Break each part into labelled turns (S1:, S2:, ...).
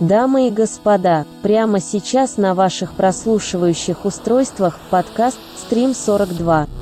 S1: Дамы и господа, прямо сейчас на ваших прослушивающих устройствах подкаст «Стрим 42».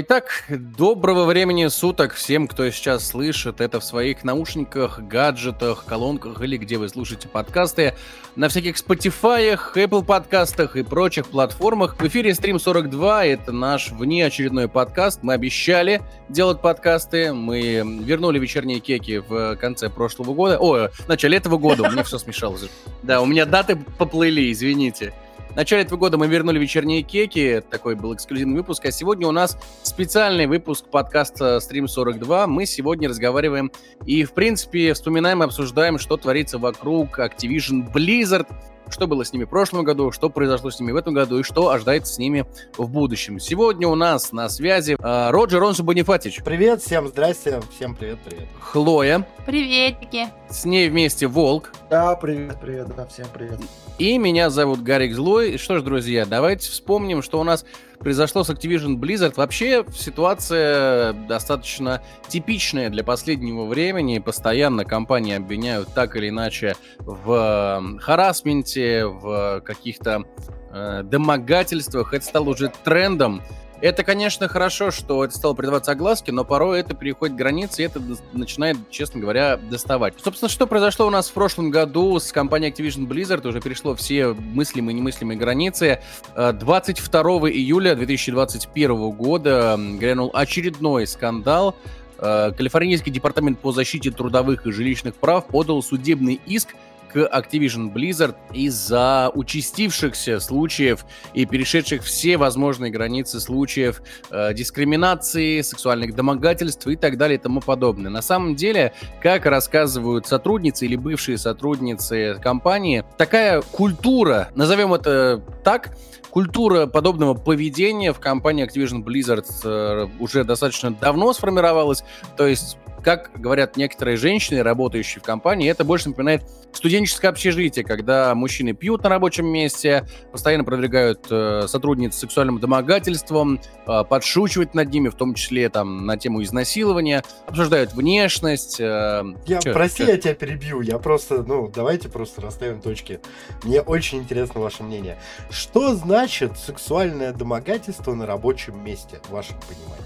S2: Итак, доброго времени суток всем, кто сейчас слышит это в своих наушниках, гаджетах, колонках или где вы слушаете подкасты, на всяких Spotify, Apple подкастах и прочих платформах. В эфире Stream 42, это наш внеочередной подкаст. Мы обещали делать подкасты, мы вернули вечерние кеки в конце прошлого года, о, в начале этого года, у меня все смешалось. Да, у меня даты поплыли, извините. В начале этого года мы вернули вечерние кеки, такой был эксклюзивный выпуск, а сегодня у нас специальный выпуск подкаста Stream 42. Мы сегодня разговариваем и, в принципе, вспоминаем и обсуждаем, что творится вокруг Activision Blizzard, что было с ними в прошлом году, что произошло с ними в этом году и что ожидается с ними в будущем. Сегодня у нас на связи э, Роджер Ронсу Бонифатич.
S3: Привет, всем здрасте, всем привет, привет.
S2: Хлоя.
S4: Приветики.
S2: С ней вместе Волк.
S5: Да, привет, привет, да, всем привет.
S2: И меня зовут Гарик Злой. Что ж, друзья, давайте вспомним, что у нас произошло с Activision Blizzard. Вообще ситуация достаточно типичная для последнего времени. Постоянно компании обвиняют так или иначе в харасменте, в каких-то э, домогательствах. Это стало уже трендом. Это, конечно, хорошо, что это стало придаваться огласке, но порой это переходит границы, и это начинает, честно говоря, доставать. Собственно, что произошло у нас в прошлом году с компанией Activision Blizzard, уже перешло все мыслимые и немыслимые границы. 22 э, июля 2021 года грянул очередной скандал. Э, Калифорнийский департамент по защите трудовых и жилищных прав подал судебный иск к Activision Blizzard из-за участившихся случаев и перешедших все возможные границы случаев э, дискриминации, сексуальных домогательств и так далее и тому подобное. На самом деле, как рассказывают сотрудницы или бывшие сотрудницы компании, такая культура, назовем это так, культура подобного поведения в компании Activision Blizzard э, уже достаточно давно сформировалась. То есть как говорят некоторые женщины, работающие в компании, это больше напоминает студенческое общежитие, когда мужчины пьют на рабочем месте, постоянно продвигают э, сотрудниц сексуальным домогательством, э, подшучивают над ними, в том числе там на тему изнасилования, обсуждают внешность. Э,
S3: я, чё, прости, чё? я тебя перебью, я просто, ну, давайте просто расставим точки. Мне очень интересно ваше мнение. Что значит сексуальное домогательство на рабочем месте, в вашем понимании?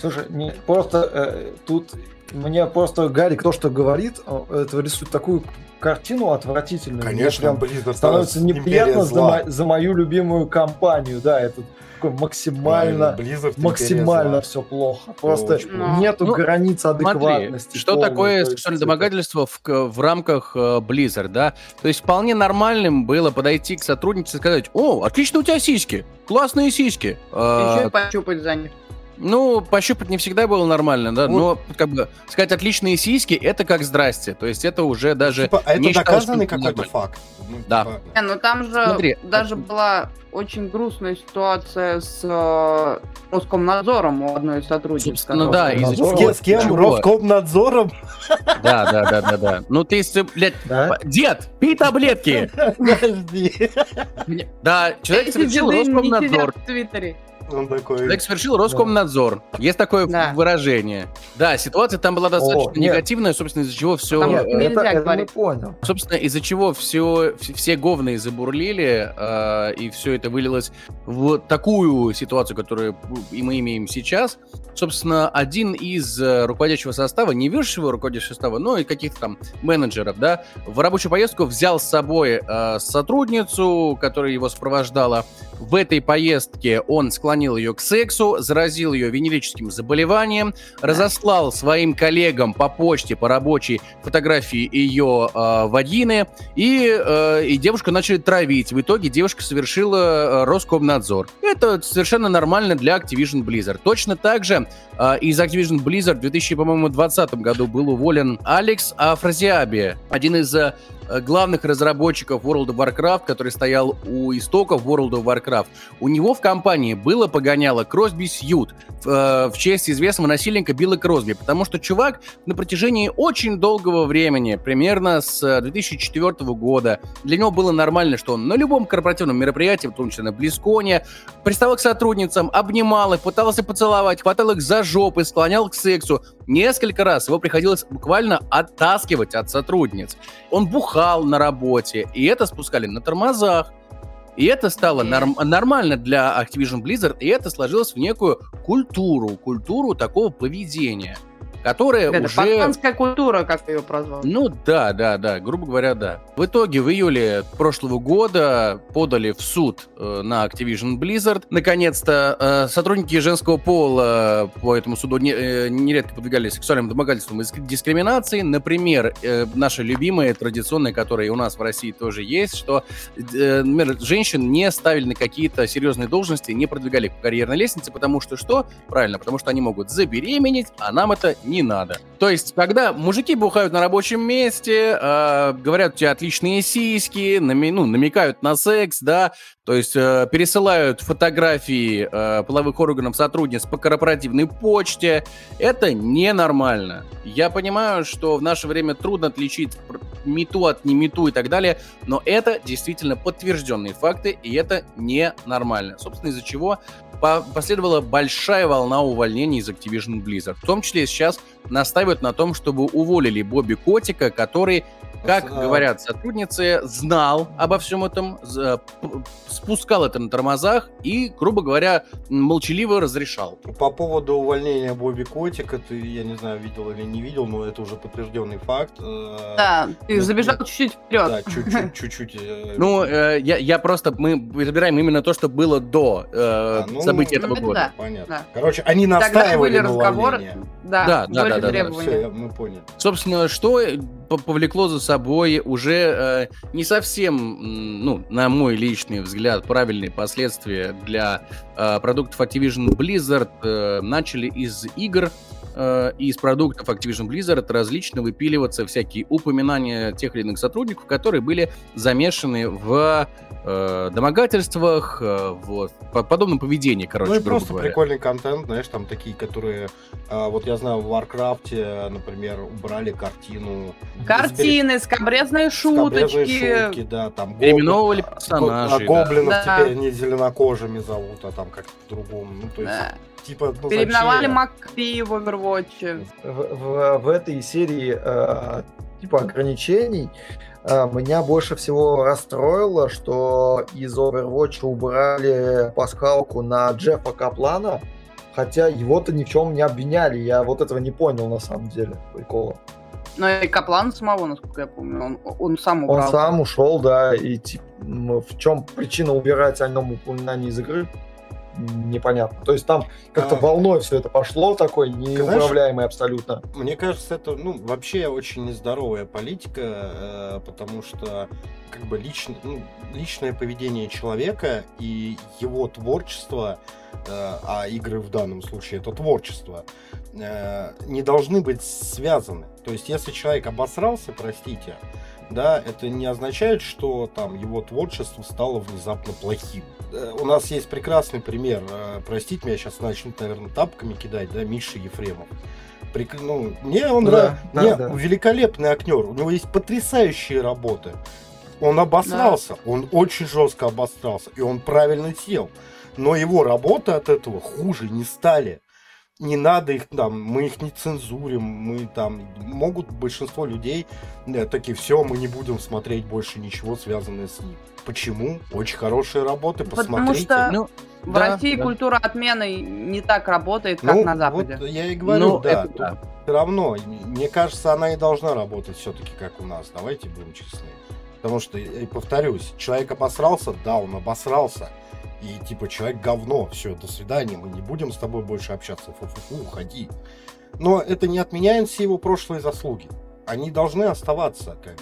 S5: Слушай, не, просто э, тут мне просто Гарик то, что говорит, это рисует такую картину отвратительную.
S3: Конечно,
S5: Мне прям становится неприятно за, мо- за мою любимую компанию, да, это максимально, Blizzard максимально все плохо. Просто Очень нету ну, границ адекватности.
S2: Смотри, что такое сексуальное домогательство в, в рамках э, Blizzard, да? То есть вполне нормальным было подойти к сотруднице и сказать, о, отлично у тебя сиськи, классные сиськи.
S4: Еще и пощупать за них.
S2: Ну, пощупать не всегда было нормально, да, вот. но как бы сказать отличные сиськи это как здрасте, то есть это уже даже
S3: типа, а это доказанный какой-то факт.
S2: Ну, да.
S4: Типа... Не, ну там же Смотри, даже а... была очень грустная ситуация с э, Роскомнадзором у одной из сотрудниц.
S2: Ну да, из-за
S3: чего? С кем? Чего? Роскомнадзором?
S2: Да, да, да, да, да. Ну ты, блядь, да? дед, пей таблетки. Подожди. Да, человек совершил Роскомнадзор. в Твиттере. Он такой... Человек совершил Роскомнадзор. Да. Есть такое да. выражение. Да, ситуация там была достаточно О, негативная, собственно, из-за чего все...
S5: Нет, это, это мы понял.
S2: Собственно, из-за чего все, все говны забурлили, э, и все это вылилось в такую ситуацию, которую и мы имеем сейчас. Собственно, один из э, руководящего состава, не высшего руководящего состава, но и каких-то там менеджеров, да, в рабочую поездку взял с собой э, сотрудницу, которая его сопровождала. В этой поездке он склонил склонил ее к сексу, заразил ее венерическим заболеванием, разослал своим коллегам по почте, по рабочей фотографии ее э, вагины, и, э, и девушку начали травить. В итоге девушка совершила э, Роскомнадзор. Это совершенно нормально для Activision Blizzard. Точно так же э, из Activision Blizzard в 2020 году был уволен Алекс Афразиаби, один из э, главных разработчиков World of Warcraft, который стоял у истоков World of Warcraft, у него в компании было погоняло Кросби Сьют э, в честь известного насильника Билла Кросби, потому что чувак на протяжении очень долгого времени, примерно с 2004 года, для него было нормально, что он на любом корпоративном мероприятии, в том числе на Близконе, приставал к сотрудницам, обнимал их, пытался поцеловать, хватал их за жопы, склонял к сексу. Несколько раз его приходилось буквально оттаскивать от сотрудниц. Он бухал на работе, и это спускали на тормозах. И это стало норм- нормально для Activision Blizzard, и это сложилось в некую культуру, культуру такого поведения которая
S4: Это
S2: уже...
S4: пацанская культура, как ее прозвал.
S2: Ну да, да, да, грубо говоря, да. В итоге в июле прошлого года подали в суд э, на Activision Blizzard. Наконец-то э, сотрудники женского пола по этому суду не, э, нередко подвигались сексуальным домогательствам и дискриминации. Например, э, наши любимые, традиционные, которые у нас в России тоже есть, что, э, например, женщин не ставили на какие-то серьезные должности, не продвигали по карьерной лестнице, потому что что? Правильно, потому что они могут забеременеть, а нам это не не надо. То есть, когда мужики бухают на рабочем месте, э, говорят, у тебя отличные сиськи, нами, ну, намекают на секс, да, то есть э, пересылают фотографии э, половых органов сотрудниц по корпоративной почте, это ненормально. Я понимаю, что в наше время трудно отличить мету от не мету и так далее, но это действительно подтвержденные факты, и это ненормально. Собственно, из-за чего последовала большая волна увольнений из Activision Blizzard. В том числе сейчас настаивают на том, чтобы уволили Бобби Котика, который как говорят сотрудницы, знал обо всем этом, спускал это на тормозах и, грубо говоря, молчаливо разрешал.
S3: По поводу увольнения Бобби Котика, ты, я не знаю, видел или не видел, но это уже подтвержденный факт.
S4: Э, да, ты ну, забежал чуть-чуть вперед.
S3: Да, чуть-чуть, чуть-чуть. Э,
S2: ну, э, я, я просто, мы разбираем именно то, что было до а, ну, событий этого ну, года.
S3: Понятно. Короче, они настаивали на увольнении.
S2: Да, да, да, да, да, Все, мы поняли. Собственно, что повлекло за собой уже э, не совсем, ну, на мой личный взгляд, правильные последствия для э, продуктов Activision Blizzard. Э, начали из игр э, из продуктов Activision Blizzard различно выпиливаться всякие упоминания тех или иных сотрудников, которые были замешаны в э, домогательствах, э, в подобном поведении, короче,
S3: Ну и просто говоря. прикольный контент, знаешь, там такие, которые, э, вот я знаю, в Warcraft, например, убрали картину.
S4: Картины, скобрезные шуточки. Скобрезные
S3: шутки, да, там.
S2: Переименовывали персонажей.
S3: А гоблинов да. теперь не зеленокожими зовут, а там как-то по-другому. Ну, то есть... Да
S4: типа, ну, Переименовали Макфи в Overwatch.
S5: В, в, в этой серии э, типа ограничений меня больше всего расстроило, что из Overwatch убрали пасхалку на Джеффа Каплана, хотя его-то ни в чем не обвиняли. Я вот этого не понял на самом деле прикола.
S4: Но и Каплан самого, насколько я помню, он, он сам убрал.
S5: Он сам ушел, да, и типа, в чем причина убирать о нем упоминание из игры? Непонятно. То есть там как-то а... волной все это пошло, такой неуправляемый Знаешь, абсолютно.
S3: Мне кажется, это ну, вообще очень нездоровая политика, э, потому что как бы лично, ну, личное поведение человека и его творчество, э, а игры в данном случае это творчество, э, не должны быть связаны. То есть, если человек обосрался, простите, да, это не означает, что там его творчество стало внезапно плохим. Э, у нас есть прекрасный пример, э, простите меня, сейчас начнут, наверное, тапками кидать, да, Миша Ефремов. Прик... Ну, мне он да, да, мне да. великолепный актер, у него есть потрясающие работы. Он обосрался, да. он очень жестко обосрался, и он правильно сел. Но его работы от этого хуже не стали не надо их там, мы их не цензурим, мы там, могут большинство людей э, такие, все, мы не будем смотреть больше ничего, связанное с ним. Почему? Очень хорошие работы, посмотрите.
S4: Потому что ну, в да, России да. культура отмены не так работает, как ну, на Западе.
S3: Вот я и говорю, ну, да, это, да. Все равно, мне кажется, она и должна работать все-таки, как у нас. Давайте будем честны. Потому что, и повторюсь, человек обосрался, да, он обосрался и типа человек говно, все, до свидания, мы не будем с тобой больше общаться, фу-фу-фу, уходи. Но это не отменяет все его прошлые заслуги. Они должны оставаться как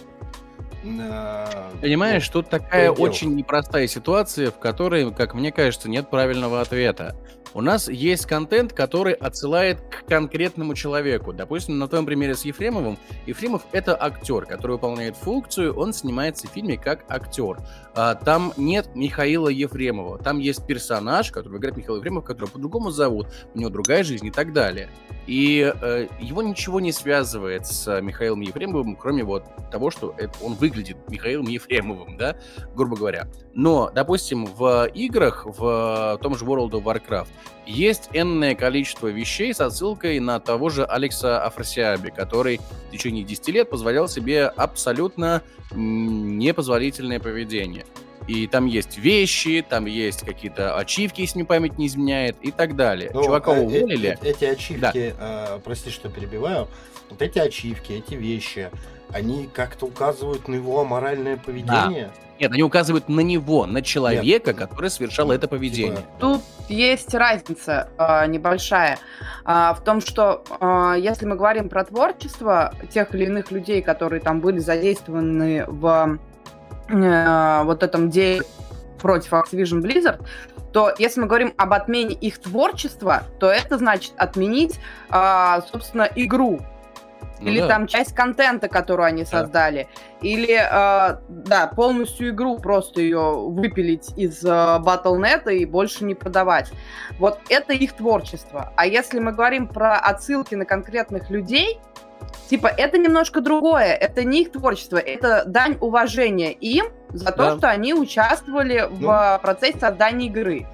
S2: Понимаешь, тут такая очень непростая ситуация, в которой, как мне кажется, нет правильного ответа. У нас есть контент, который отсылает к конкретному человеку. Допустим, на твоем примере с Ефремовым. Ефремов — это актер, который выполняет функцию, он снимается в фильме как актер. А, там нет Михаила Ефремова. Там есть персонаж, который играет Михаил Ефремов, которого по-другому зовут, у него другая жизнь и так далее. И э, его ничего не связывает с Михаилом Ефремовым, кроме вот того, что это, он выглядит Михаилом Ефремовым, да, грубо говоря. Но, допустим, в играх, в том же World of Warcraft, есть энное количество вещей с отсылкой на того же Алекса Афросиаби, который в течение 10 лет позволял себе абсолютно непозволительное поведение. И там есть вещи, там есть какие-то ачивки, если мне память не изменяет, и так далее.
S3: Ну,
S2: Чувака
S3: а,
S2: уволили.
S3: Э, эти ачивки, да. э, прости, что перебиваю, вот эти ачивки, эти вещи, они как-то указывают на его моральное поведение? Да.
S2: Нет, они указывают на него, на человека, Нет. который совершал это поведение. Типа...
S4: Тут есть разница э, небольшая э, в том, что э, если мы говорим про творчество тех или иных людей, которые там были задействованы в э, вот этом деле против Activision Blizzard, то если мы говорим об отмене их творчества, то это значит отменить, э, собственно, игру. Ну, или да. там часть контента, которую они создали. Да. Или, э, да, полностью игру просто ее выпилить из э, Battle.net и больше не продавать. Вот это их творчество. А если мы говорим про отсылки на конкретных людей, Типа, это немножко другое, это не их творчество, это дань уважения им за то, да. что они участвовали ну. в процессе создания игры.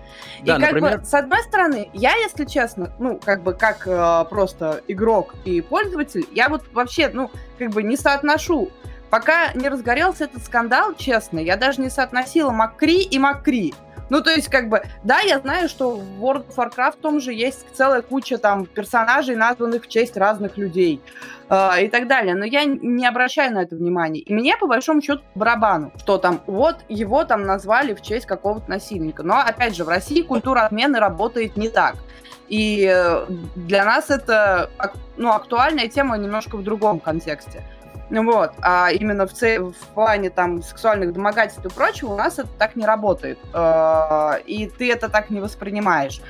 S4: Да, и как например... бы, с одной стороны, я, если честно, ну, как бы, как э, просто игрок и пользователь, я вот вообще, ну, как бы не соотношу Пока не разгорелся этот скандал, честно, я даже не соотносила Макри и Макри. Ну, то есть, как бы, да, я знаю, что в World of Warcraft том же есть целая куча там персонажей, названных в честь разных людей э, и так далее, но я не обращаю на это внимания. И мне, по большому счету, барабану, что там, вот его там назвали в честь какого-то насильника. Но, опять же, в России культура отмены работает не так. И э, для нас это ну, актуальная тема немножко в другом контексте. Вот. А именно в, ц... в плане там сексуальных домогательств и прочего у нас это так не работает. А, и ты это так не воспринимаешь.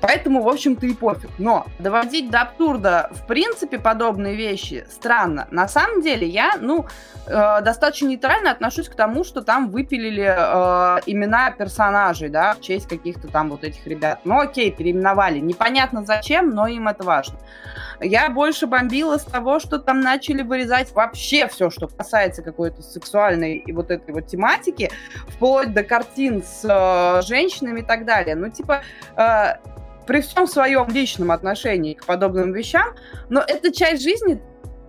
S4: Поэтому, в общем-то, и пофиг. Но доводить до абсурда, в принципе, подобные вещи странно. На самом деле, я, ну, э, достаточно нейтрально отношусь к тому, что там выпилили э, имена персонажей, да, в честь каких-то там вот этих ребят. Ну, окей, переименовали. Непонятно зачем, но им это важно. Я больше бомбила с того, что там начали вырезать вообще все, что касается какой-то сексуальной и вот этой вот тематики, вплоть до картин с э, женщинами и так далее. Ну, типа, э, при всем своем личном отношении к подобным вещам, но это часть жизни,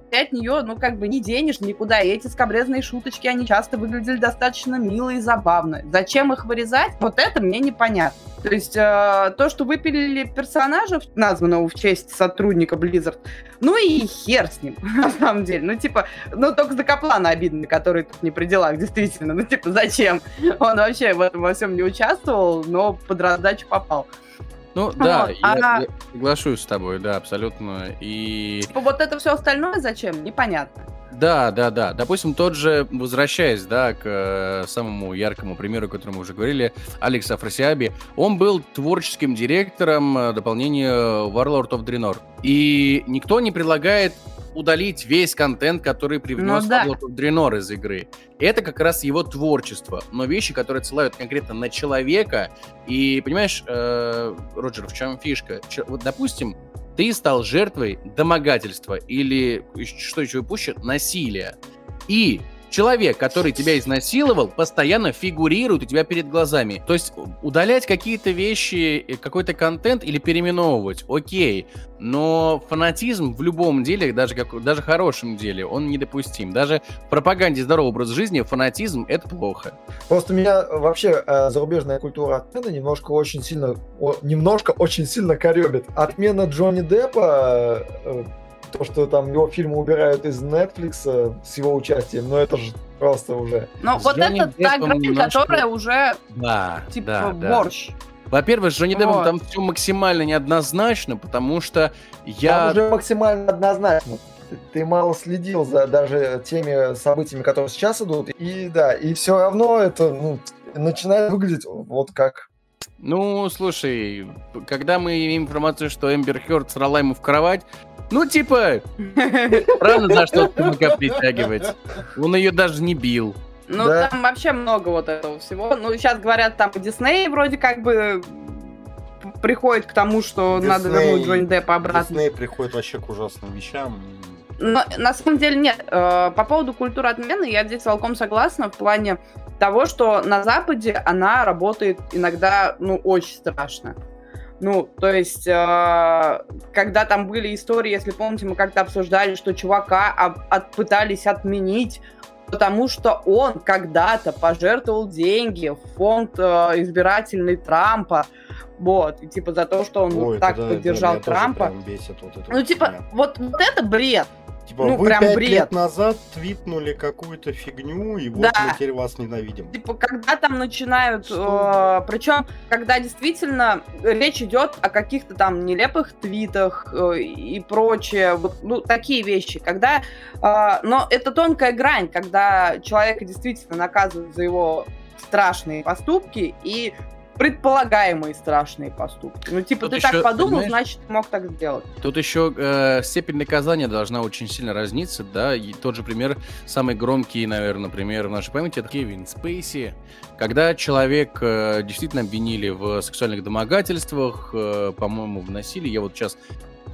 S4: ты от нее, ну, как бы не денешь никуда. И эти скобрезные шуточки, они часто выглядели достаточно мило и забавно. Зачем их вырезать? Вот это мне непонятно. То есть э, то, что выпилили персонажа, названного в честь сотрудника Blizzard, ну и хер с ним, на самом деле. Ну, типа, ну, только за Каплана обидно, который тут не при делах, действительно. Ну, типа, зачем? Он вообще в этом во всем не участвовал, но под раздачу попал.
S2: Ну да, вот. я, а... я соглашусь с тобой, да, абсолютно. И...
S4: Типа вот это все остальное зачем? Непонятно.
S2: Да, да, да. Допустим, тот же, возвращаясь, да, к э, самому яркому примеру, о котором мы уже говорили, Алекс Афросиаби, он был творческим директором э, дополнения Warlord of Draenor. И никто не предлагает удалить весь контент, который привнес ну, да. Дренор из игры. Это как раз его творчество. Но вещи, которые отсылают конкретно на человека. И, понимаешь, э, Роджер, в чем фишка? Ч- вот, допустим, ты стал жертвой домогательства или, что еще пуще, насилия. И человек, который тебя изнасиловал, постоянно фигурирует у тебя перед глазами. То есть удалять какие-то вещи, э, какой-то контент или переименовывать, окей. Но фанатизм в любом деле, даже, как, даже хорошем деле, он недопустим. Даже в пропаганде здорового образа жизни фанатизм — это плохо.
S5: Просто меня вообще э, зарубежная культура отмены немножко очень сильно, о, немножко очень сильно коребит. Отмена Джонни Деппа э, то, что там его фильмы убирают из Netflix э, с его участием, но это же просто уже...
S4: Ну, вот Джонни это та грань, немножко... которая уже да, типа да, борщ.
S2: Во-первых, с Джонни вот. Деппом там все максимально неоднозначно, потому что я...
S5: Там уже максимально однозначно. Ты мало следил за даже теми событиями, которые сейчас идут. И да, и все равно это ну, начинает выглядеть вот как
S2: Ну, слушай, когда мы имеем информацию, что Эмбер Хёрд срала ему в кровать, ну, типа, рано за что-то притягивать. Он ее даже не бил.
S4: Ну, да. там вообще много вот этого всего. Ну, сейчас говорят, там Дисней вроде как бы приходит к тому, что Disney, надо вернуть Джонни Деппа обратно.
S3: Дисней приходит вообще к ужасным вещам.
S4: Но, на самом деле нет. Э, по поводу культуры отмены я здесь целком согласна в плане того, что на Западе она работает иногда, ну, очень страшно. Ну, то есть, э, когда там были истории, если помните, мы как-то обсуждали, что чувака об, от, пытались отменить, потому что он когда-то пожертвовал деньги в фонд э, избирательный Трампа, вот, и типа за то, что он Ой, вот так поддержал это Трампа. Бесит, вот ну, типа, вот, вот это бред.
S3: Типа, ну, вы прям пять бред. лет назад твитнули какую-то фигню, и вот да. мы теперь вас ненавидим.
S4: Типа, когда там начинают... Э, причем, когда действительно речь идет о каких-то там нелепых твитах э, и прочее, вот, ну, такие вещи. Когда... Э, но это тонкая грань, когда человека действительно наказывают за его страшные поступки, и предполагаемые страшные поступки. Ну, типа, Тут ты еще, так подумал, значит, ты мог так сделать.
S2: Тут еще э, степень наказания должна очень сильно разниться, да, и тот же пример, самый громкий, наверное, пример в нашей памяти, это Кевин Спейси, когда человек э, действительно обвинили в сексуальных домогательствах, э, по-моему, в насилии, я вот сейчас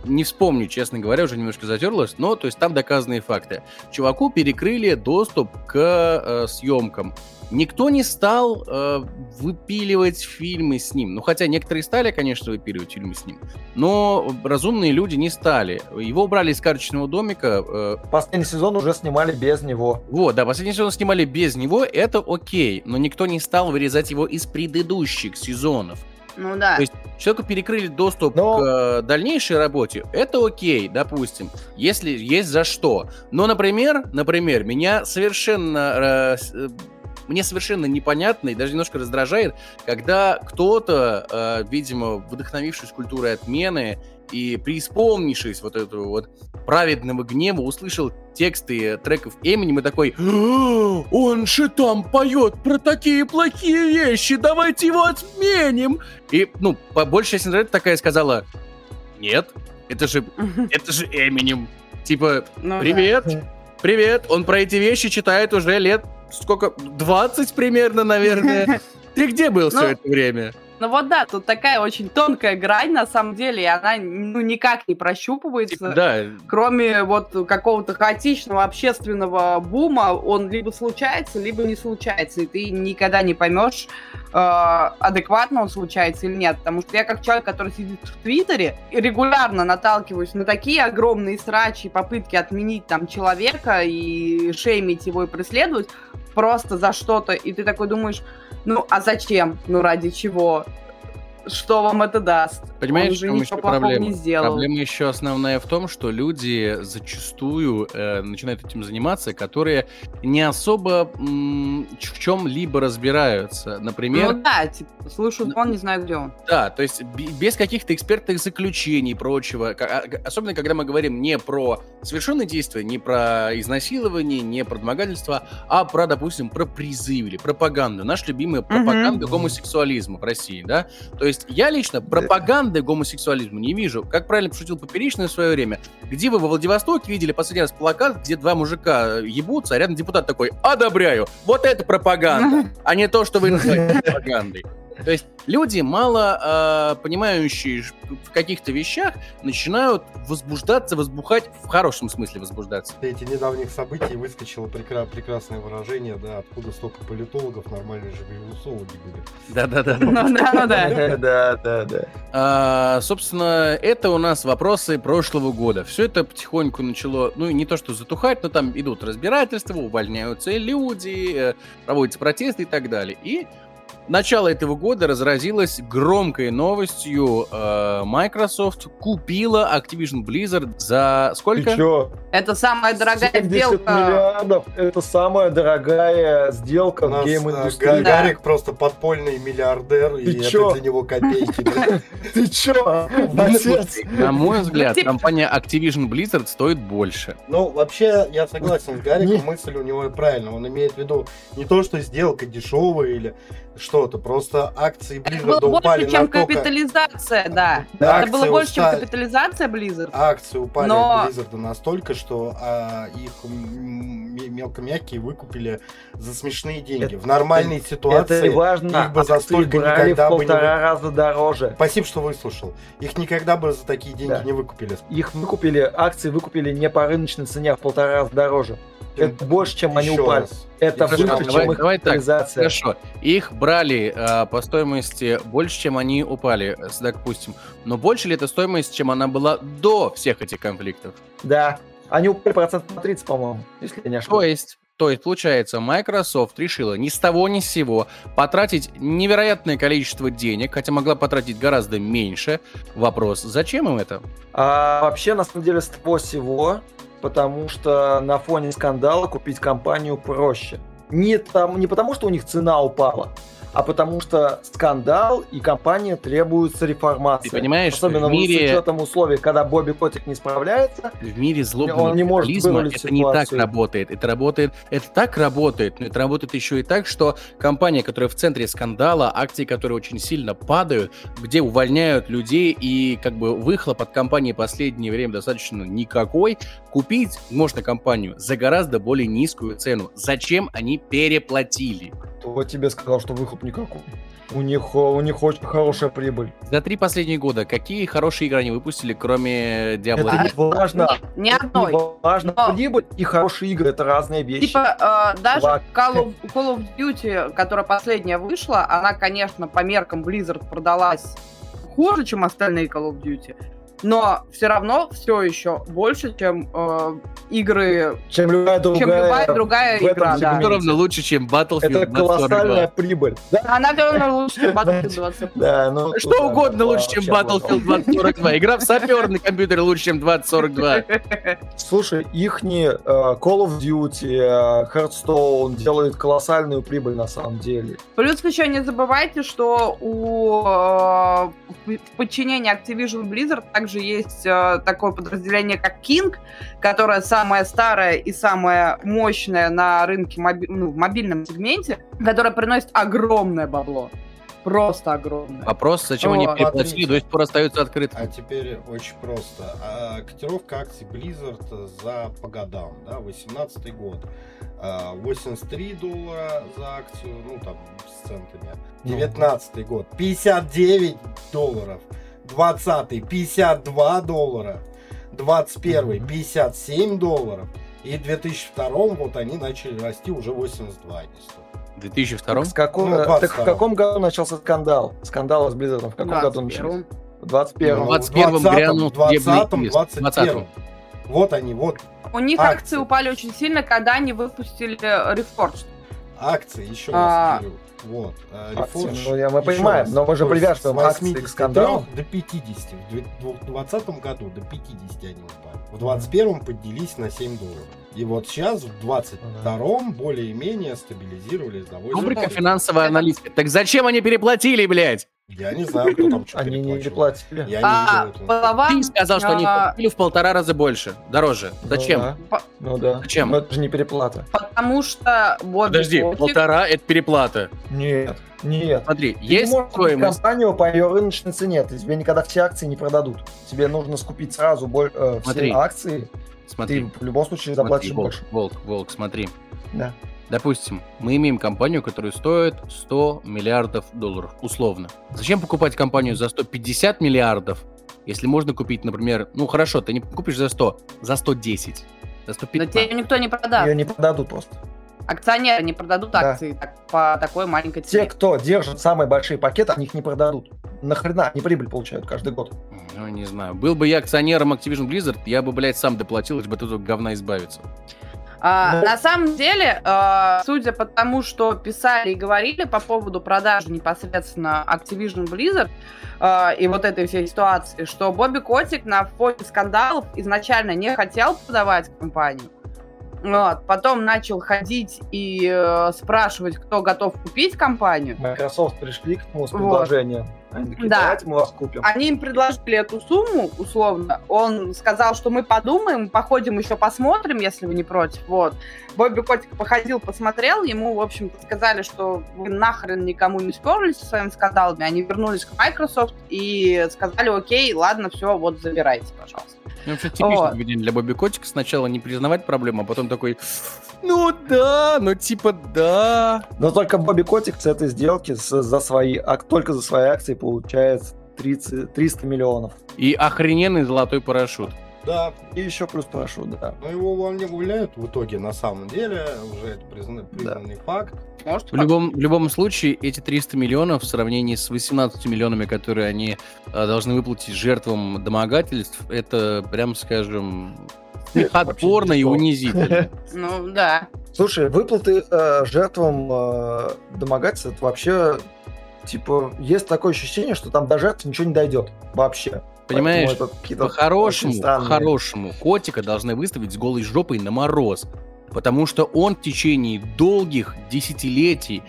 S2: не вспомню, честно говоря, уже немножко затерлась, но то есть там доказанные факты. Чуваку перекрыли доступ к э, съемкам. Никто не стал э, выпиливать фильмы с ним. Ну, хотя некоторые стали, конечно, выпиливать фильмы с ним. Но разумные люди не стали. Его убрали из карточного домика.
S5: Э... Последний сезон уже снимали без него.
S2: Вот, да, последний сезон снимали без него. Это окей. Но никто не стал вырезать его из предыдущих сезонов.
S4: Ну да.
S2: То есть человеку перекрыли доступ Но... к э, дальнейшей работе, это окей, допустим, если есть за что. Но, например, например, меня совершенно э, мне совершенно непонятно и даже немножко раздражает, когда кто-то, э, видимо, вдохновившись культурой отмены и преисполнившись вот этого вот праведного гнева, услышал тексты треков Эминем и такой «Он же там поет про такие плохие вещи, давайте его отменим!» И, ну, большая часть интернета такая сказала «Нет, это же, это же Эминем!» Типа ну, «Привет!» да. Привет, он про эти вещи читает уже лет сколько, 20 примерно, наверное. Ты где был все ну, это время?
S4: Ну вот да, тут такая очень тонкая грань, на самом деле, и она ну, никак не прощупывается. Да. Кроме вот какого-то хаотичного общественного бума, он либо случается, либо не случается, и ты никогда не поймешь, э, адекватно он случается или нет. Потому что я как человек, который сидит в Твиттере, регулярно наталкиваюсь на такие огромные срачи, попытки отменить там человека и шеймить его и преследовать просто за что-то, и ты такой думаешь, ну, а зачем? Ну, ради чего? Что вам это даст.
S2: Понимаешь, Он уже ничего проблема? не сделал. Проблема еще основная в том, что люди зачастую э, начинают этим заниматься, которые не особо м- в чем-либо разбираются. Например...
S4: Ну да, типа, слушаю он, не знаю, где он.
S2: Да, то есть без каких-то экспертных заключений и прочего. А, особенно, когда мы говорим не про совершенные действия, не про изнасилование, не про домогательство, а про, допустим, про призыв или пропаганду. Наш любимый пропаганда mm-hmm. гомосексуализма в России, да? То есть есть я лично пропаганды гомосексуализма не вижу. Как правильно пошутил Поперечный в свое время. Где вы во Владивостоке видели последний раз плакат, где два мужика ебутся, а рядом депутат такой, одобряю, вот это пропаганда, а не то, что вы называете пропагандой. То есть люди, мало э, понимающие в каких-то вещах, начинают возбуждаться, возбухать, в хорошем смысле возбуждаться.
S3: Эти недавних событий выскочило прекра- прекрасное выражение, да, откуда столько политологов, нормальные же вирусологи были.
S2: Да-да-да.
S4: Ну да, ну да.
S5: Да-да-да.
S2: А, собственно, это у нас вопросы прошлого года. Все это потихоньку начало, ну, не то что затухать, но там идут разбирательства, увольняются люди, э, проводятся протесты и так далее. И начало этого года разразилась громкой новостью. Э, Microsoft купила Activision Blizzard за сколько? Ты
S5: чё?
S4: Это самая дорогая 70 сделка.
S5: миллиардов. Это самая дорогая сделка в гейм-индустрии.
S3: Да. Гарик просто подпольный миллиардер, Ты и чё? это для него копейки.
S5: Ты чё?
S2: На мой взгляд, компания Activision Blizzard стоит больше.
S3: Ну, вообще, я согласен с Гариком, мысль у него правильная. Он имеет в виду не то, что сделка дешевая или Что-то, просто акции
S4: Это
S3: Blizzard
S4: было
S3: упали
S4: больше, чем
S3: настолько...
S4: капитализация, да.
S3: Да,
S4: Это было больше, чем
S3: устали.
S4: капитализация Blizzard.
S3: Акции упали
S4: Но-
S3: от Blizzard настолько, что а, их мелкомягкие выкупили за смешные деньги.
S5: Это-
S3: в нормальной
S5: Это
S3: ситуации
S5: не важно,
S3: их бы за
S5: акции
S3: столько
S5: в
S3: никогда бы не
S5: полтора раза дороже.
S3: Спасибо, что выслушал. Их никогда бы за такие деньги
S5: Да.
S3: не выкупили.
S5: Их выкупили, акции выкупили не по рыночной цене, а в полтора раза дороже. Это больше, чем они
S3: Еще
S5: упали.
S3: раз.
S5: Это выше,
S2: давай-
S5: чем их
S2: давай так. Хорошо. Их брали э, по стоимости больше, чем они упали, э, допустим. Но больше ли эта стоимость, чем она была до всех этих конфликтов?
S5: Да. Они упали процентов на 30, по-моему, если я не
S2: То
S5: ошибаюсь.
S2: есть, то есть, получается, Microsoft решила ни с того ни с сего потратить невероятное количество денег, хотя могла потратить гораздо меньше. Вопрос, зачем им это?
S5: А вообще, на самом деле, с того всего, потому что на фоне скандала купить компанию проще. Не, там, не потому, что у них цена упала, а потому что скандал и компания требуется реформации.
S2: Ты понимаешь,
S5: Особенно
S2: в мире-
S5: с учетом условий, когда Бобби Котик не справляется.
S2: В мире злобного
S5: Он не может вырулить
S2: это не так
S5: ситуацию.
S2: работает. Это работает, это так работает, но это работает еще и так, что компания, которая в центре скандала, акции, которые очень сильно падают, где увольняют людей и как бы выхлоп от компании в последнее время достаточно никакой, купить можно компанию за гораздо более низкую цену. Зачем они переплатили?
S5: То тебе сказал, что выхлоп никакой. У них, у них очень хорошая прибыль.
S2: За три последних года какие хорошие игры они выпустили, кроме Diablo
S5: Это
S2: 3?
S5: не важно.
S4: Ни
S5: Это
S4: одной.
S5: не важно.
S4: Но-
S5: Прибыль и хорошие игры это разные вещи.
S4: Типа, э, даже. Call of, Call of Duty, которая последняя вышла, она, конечно, по меркам Blizzard продалась хуже, чем остальные Call of Duty, но все равно все еще больше, чем э, игры,
S5: чем любая другая.
S4: чем любая другая игра. Да.
S2: Все равно лучше, чем Battlefield
S5: Это
S2: 2042.
S5: колоссальная прибыль. Да,
S4: Она все равно лучше, чем Battlefield 20.
S5: да, ну,
S2: Что
S5: да,
S2: угодно
S5: да,
S2: лучше, чем. Battlefield 2042. Игра в саперный компьютер лучше, чем 2042.
S5: Слушай, ихни э, Call of Duty, э, Hearthstone делают колоссальную прибыль на самом деле.
S4: Плюс еще не забывайте, что у э, в подчинении Activision Blizzard также есть э, такое подразделение, как King, которое самое старое и самое мощное на рынке моби- ну, в мобильном сегменте, которое приносит огромное бабло. Просто огромное.
S2: Вопрос, зачем они
S4: О,
S2: переплатили,
S3: смотрите.
S2: до сих пор остается открытым.
S3: А теперь очень просто. А, котировка акций Blizzard за по годам, да, 18 год. А, 83 доллара за акцию, ну там с центами.
S5: Ну.
S3: 19 год 59 долларов. 20 52 доллара. 21
S5: Мгм.
S3: 57 долларов. И в 2002 вот они начали расти уже 82 они стоят.
S2: В 2002
S5: С какого-
S3: Ну,
S5: так
S3: 22.
S5: в каком году начался скандал? Скандал с Blizzard в каком году
S4: 21-м.
S5: начался? В 21
S2: Ну,
S3: в
S2: 21-м
S3: 20-м,
S2: грянул
S3: 20-м,
S2: судебный иск.
S3: 21-м. Вот они, вот
S4: У них
S3: Акции.
S4: акции упали очень сильно, когда они выпустили Reforged.
S3: акции, еще
S4: А.
S3: раз говорю. Вот. а,
S5: Акции,
S3: Reforged,
S5: ну, я- мы понимаем,
S3: раз,
S5: но мы же привязываем акции к
S3: 83
S5: скандалу.
S3: до 50. В 2020 году до 50 они упали. В 2021 поднялись на 7 долларов. И вот сейчас в 2022 более-менее стабилизировались до 8
S2: Рубрика финансовая аналитика. Так зачем они переплатили, блядь?
S3: Я не знаю, кто там что
S5: Они не переплатили.
S3: Я не
S4: А, по словам,
S2: Ты сказал, что они
S4: а,
S2: платили в полтора раза больше, дороже. Зачем?
S5: Ну да.
S4: по-
S5: Ну да.
S2: Зачем?
S5: Но это же не переплата.
S4: потому что Бобби
S2: Подожди, полтора это переплата.
S5: Нет, нет.
S2: Смотри,
S5: Ты
S2: есть
S5: не можешь
S2: стоимость.
S5: компанию по ее рыночной цене, ты тебе никогда все акции не продадут. Тебе нужно скупить сразу боль- э, все
S2: Смотри.
S5: акции,
S2: Смотри,
S5: ты в любом случае
S2: смотри,
S5: заплатишь
S2: волк,
S5: больше.
S2: волк, волк, смотри.
S5: Да.
S2: Допустим, мы имеем компанию, которая стоит 100 миллиардов долларов, условно. Зачем покупать компанию за 150 миллиардов, если можно купить, например, ну хорошо, ты не купишь за 100, за 110, за
S4: Да
S2: 115.
S4: тебе никто не продаст.
S5: Ее не продадут просто.
S4: Акционеры не продадут
S5: Да.
S4: акции так- по такой маленькой
S5: Те,
S4: цене.
S5: кто держит самые большие пакеты, они их не продадут. Нахрена? Они прибыль получают каждый год.
S2: Ну, не знаю. Был бы я акционером Activision Blizzard, я бы, блядь, сам доплатил, лишь бы от этого говна избавиться.
S4: А,
S5: Ну.
S4: На самом деле, э, судя по тому, что писали и говорили по поводу продажи непосредственно Activision Blizzard э, и вот этой всей ситуации, что Бобби Котик на фоне скандалов изначально не хотел продавать компанию. Вот, потом начал ходить и э, спрашивать, кто готов купить компанию.
S5: Microsoft пришли к нему с
S4: Вот.
S5: предложением. Они такие,
S4: Да.
S5: давайте мы вас купим.
S4: Они им предложили эту сумму, условно. Он сказал, что мы подумаем, походим еще посмотрим, если вы не против. Вот. Бобби Котик походил, посмотрел. Ему, в общем-то, сказали, что вы нахрен никому не сперлись со своими скандалами. Они вернулись к Microsoft и сказали, окей, ладно, все, вот забирайте, пожалуйста.
S2: Ну, вообще типичное
S4: Вот.
S2: поведение для Бобби Котика. Сначала не признавать проблему, а потом такой, ну да, ну типа да.
S5: Но только Бобби Котик с этой сделки с- за свои, ак- только за свои акции получает 30, 300 миллионов.
S2: И охрененный золотой парашют.
S3: Да,
S5: И еще плюс парашют, да.
S3: но его увольня- увольняют в итоге на самом деле, уже это призна- признанный факт.
S4: Может,
S2: В любом, в любом случае, эти 300 миллионов в сравнении с 18 миллионами, которые они э, должны выплатить жертвам домогательств, это, прям скажем, отпорно и унизительно.
S4: Ну, да.
S5: Слушай, выплаты э, жертвам э, домогательств, это вообще, типа, есть такое ощущение, что там до жертв ничего не дойдет вообще.
S2: Понимаешь, По-хорошему, по-хорошему, котика должны выставить с голой жопой на мороз. Потому что он в течение долгих десятилетий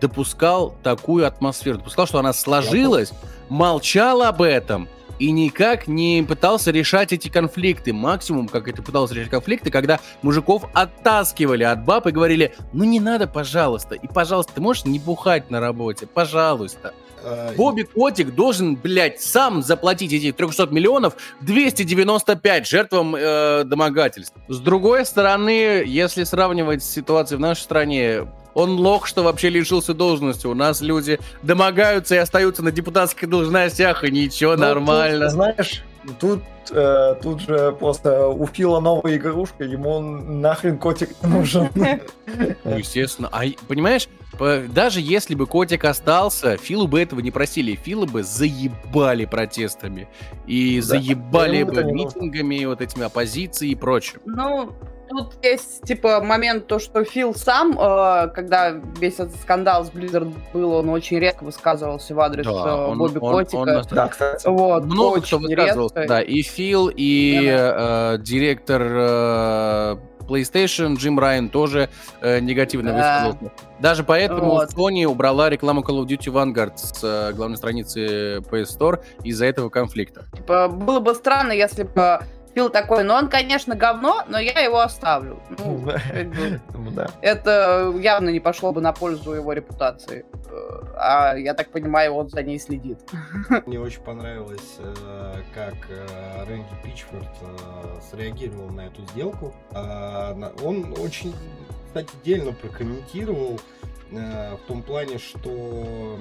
S2: допускал такую атмосферу. Допускал, что она сложилась, молчал об этом и никак не пытался решать эти конфликты. Максимум, как это пытался решать конфликты, когда мужиков оттаскивали от баб и говорили, ну не надо, пожалуйста, и пожалуйста, ты можешь не бухать на работе, пожалуйста. Бобби Котик должен, блядь, сам заплатить эти 300 миллионов 295 жертвам э, домогательств. С другой стороны, если сравнивать с ситуацией в нашей стране, он лох, что вообще лишился должности. У нас люди домогаются и остаются на депутатских должностях, и ничего,
S5: Ну,
S2: нормально.
S5: тут, знаешь, тут, э, тут же просто у Фила новая игрушка, ему нахрен котик нужен.
S2: Ну, естественно. А, понимаешь, по- даже если бы котик остался, Филу бы этого не просили. Фила бы заебали протестами. И
S5: Да.
S2: заебали бы митингами, вот этими оппозицией и прочим.
S4: Ну, тут есть, типа, момент, то, что Фил сам, э, когда весь этот скандал с Blizzard был, он очень редко высказывался в адрес
S2: Да,
S4: э,
S2: он-
S4: Бобби
S2: он-
S4: Котика.
S2: он на-
S5: Да, кстати.
S4: Вот,
S2: Много кто высказывался,
S4: редко.
S2: да. И Фил, и э, директор э, PlayStation Джим Райан тоже э, негативно
S4: Да.
S2: высказался. Даже поэтому
S4: Вот.
S2: Sony убрала рекламу Call of Duty Vanguard с э, главной страницы PS Store из-за этого конфликта.
S4: Типа, было бы странно, если бы Фил такой, ну он, конечно, говно, но я его оставлю. Ну,
S5: Ну, да.
S4: это явно не пошло бы на пользу его репутации. А я так понимаю, он за ней следит.
S3: Мне очень понравилось, э, как э, Рэнди Пичфорд э, среагировал на эту сделку. А, Он очень, кстати, дельно прокомментировал в том плане, что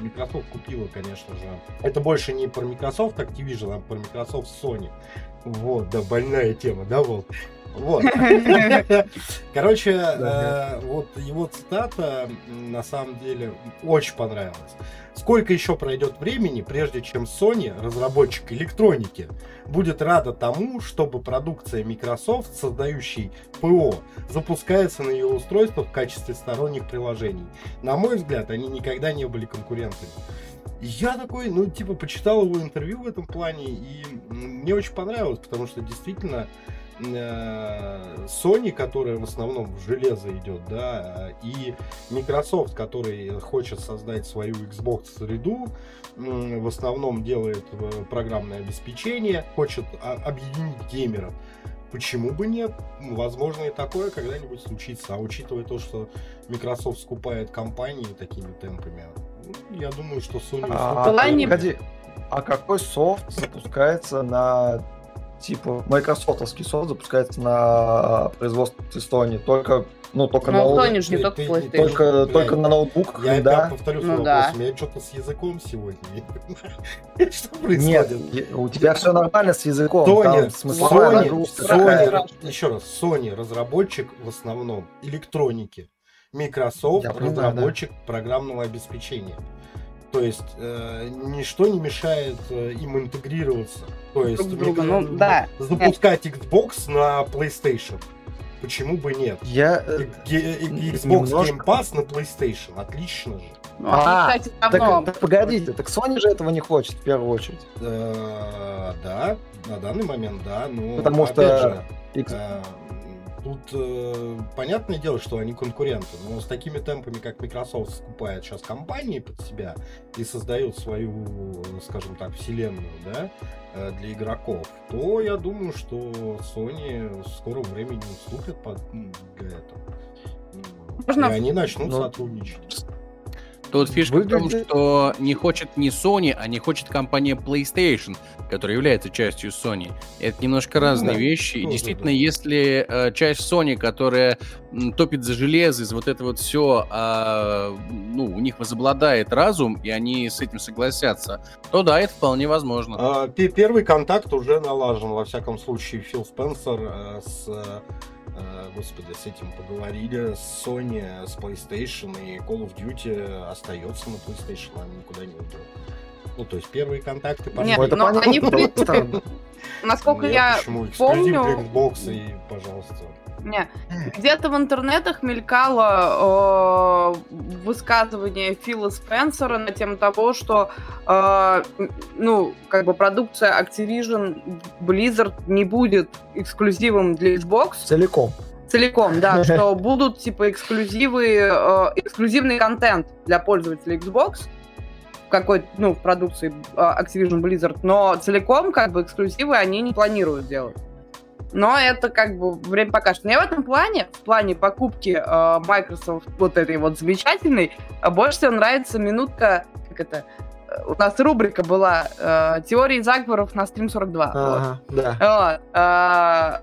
S3: Microsoft купила, конечно же. Это больше не про Microsoft Activision, а про Microsoft Sony. Вот, да, больная тема, да, Волк? Вот. Короче, э, вот его цитата на самом деле очень понравилась. Сколько еще пройдет времени, прежде чем Sony, разработчик электроники, будет рада тому, чтобы продукция Microsoft, создающей ПО, запускается на ее устройствах в качестве сторонних приложений. На мой взгляд, они никогда не были конкурентами. Я такой, ну, типа, почитал его интервью в этом плане, и мне очень понравилось, потому что действительно Sony, которая в основном в железо идет, да, и Microsoft, который хочет создать свою Xbox среду, в основном делает э, программное обеспечение, хочет а- объединить геймеров. Почему бы нет? Возможно, и такое когда-нибудь случится. А учитывая то, что Microsoft скупает компании такими темпами, ну, я думаю, что Sony...
S5: А, погоди, а какой софт запускается на типа майкрософтовский софт запускается на производстве Sony только ну только
S4: Ну,
S5: на
S4: Sony же не
S3: ты-
S4: только PlayStation.
S5: только
S3: Блядь.
S5: только на ноутбуках
S3: Я
S5: да
S3: повторю
S4: Ну
S3: свой
S4: да.
S3: вопрос. У меня что-то с языком сегодня. Что
S5: нет
S3: происходит?
S5: е- у тебя все нормально с языком
S3: Sony, Sony, Sony, еще раз, Sony разработчик в основном электроники, Microsoft
S5: Я понимаю, да.
S3: разработчик программного обеспечения. То есть э, ничто не мешает э, им интегрироваться. То есть
S4: Друг друга,
S3: микро-
S4: ну, да.
S3: запускать Xbox на PlayStation. Почему бы нет?
S5: я э,
S3: Xbox
S5: немножко-
S3: Game Pass на PlayStation. Отлично же.
S4: Ну,
S5: А,
S4: они, кстати,
S5: так, так погодите так Sony же этого не хочет в первую очередь
S3: Э, да, на данный момент, да. Но
S5: Потому что
S3: же,
S5: X-
S3: Э, Тут э, понятное дело, что они конкуренты, но с такими темпами, как Microsoft скупает сейчас компании под себя и создает свою, скажем так, вселенную, да, э, для игроков, то я думаю, что Sony в скором времени уступит под для этого. Можно... И они начнут но... сотрудничать.
S2: Тут фишка Выглядит... в том, что не хочет не Sony, а не хочет компания PlayStation, которая является частью Sony. Это немножко ну разные да, вещи. И действительно, да. если э, часть Sony, которая м, топит за железо, из вот это вот все, э, ну, у них возобладает разум, и они с этим согласятся, то да, это вполне возможно.
S3: А, первый контакт уже налажен, во всяком случае, Фил Спенсер э, с Э, господи, с этим поговорили, с Sony, с PlayStation, и Call of Duty остается на PlayStation, они никуда не уйдут. Ну, то есть первые контакты,
S4: Нет, но ну, они, в принципе, насколько я помню...
S3: Xbox и, пожалуйста.
S4: Не, где-то в интернетах мелькало э, высказывание Фила Спенсера на тему того, что э, ну, как бы продукция Activision Blizzard не будет эксклюзивом для Xbox.
S5: Целиком.
S4: Целиком, да, что будут типа эксклюзивы, э, эксклюзивный контент для пользователей Xbox какой ну, в продукции э, Activision Blizzard, но целиком как бы эксклюзивы они не планируют делать. Но это как бы время покажет. Мне в этом плане, в плане покупки э, Microsoft вот этой вот замечательной, э, больше всего нравится минутка, как это, э, у нас рубрика была э, «Теории заговоров на Stream 42». Ага, вот. да.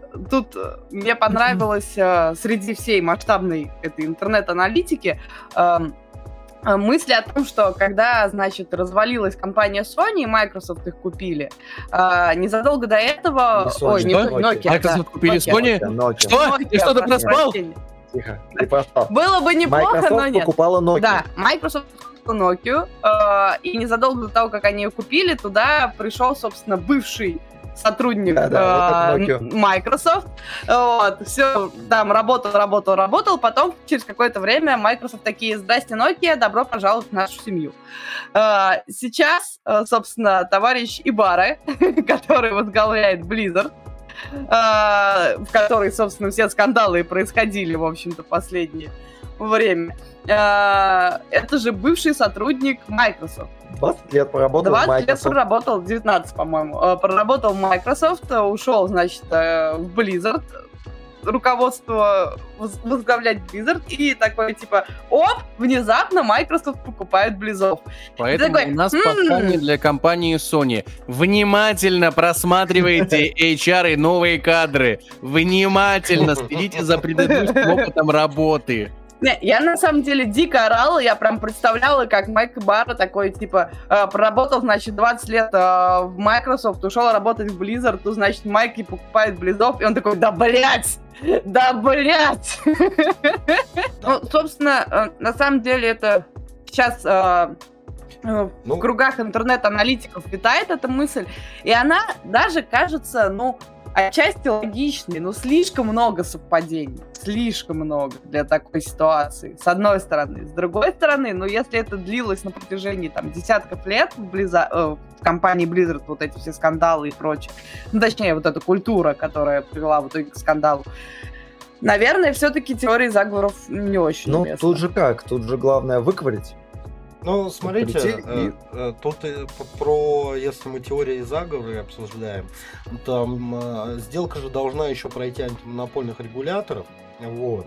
S4: Вот. Э, тут мне понравилось э, среди всей масштабной этой интернет-аналитики э, Э, мысли о том, что когда, значит, развалилась компания Sony, и Microsoft их купили, э, незадолго до этого...
S2: Не Ой, не Nokia. Nokia Microsoft да. купили Sony? Nokia. Что? Nokia, Ты что-то проспал?
S4: Тихо, ты проспал. Было бы неплохо,
S5: Microsoft
S4: но нет.
S5: покупала Nokia.
S4: Да, Microsoft купила Nokia, э, и незадолго до того, как они ее купили, туда пришел, собственно, бывший сотрудник да, да, э, Microsoft. Вот, все, там работал, работал, работал. Потом через какое-то время Microsoft такие, здрасте, Nokia, добро пожаловать в нашу семью. Э, сейчас, э, собственно, товарищ Ибара, который возглавляет Blizzard, в которой, собственно, все скандалы происходили, в общем-то, последнее время. Это же бывший сотрудник Microsoft.
S5: 20 лет проработал
S4: 20 в Microsoft. лет проработал, 19, по-моему. Э, проработал в Microsoft, э, ушел, значит, э, в Blizzard, руководство возглавлять Blizzard, и такой, типа, оп, внезапно Microsoft покупает Blizzard.
S2: Поэтому такой, у нас м-м-м. послание для компании Sony. Внимательно просматривайте HR и новые кадры. Внимательно следите за предыдущим опытом работы.
S4: Не, я на самом деле дико орала, я прям представляла, как Майк Барра такой, типа, э, проработал, значит, 20 лет э, в Microsoft, ушел работать в Blizzard, то, значит, Майк и покупает Близов, и он такой, да, блядь! Да, блядь! Ну, собственно, э, на самом деле это сейчас э, в ну. кругах интернет-аналитиков витает эта мысль, и она даже кажется, ну, отчасти логичный, но слишком много совпадений. Слишком много для такой ситуации. С одной стороны. С другой стороны, ну если это длилось на протяжении там десятков лет в, Blizzard, э, в компании Blizzard, вот эти все скандалы и прочее, ну точнее вот эта культура, которая привела в итоге к скандалу, Наверное, все-таки теории заговоров не очень.
S5: Ну, тут же как? Тут же главное выковырить
S3: ну, смотрите, э, и... э, тут э, про, если мы теории заговора обсуждаем, там э, сделка же должна еще пройти антимонопольных регуляторов, вот.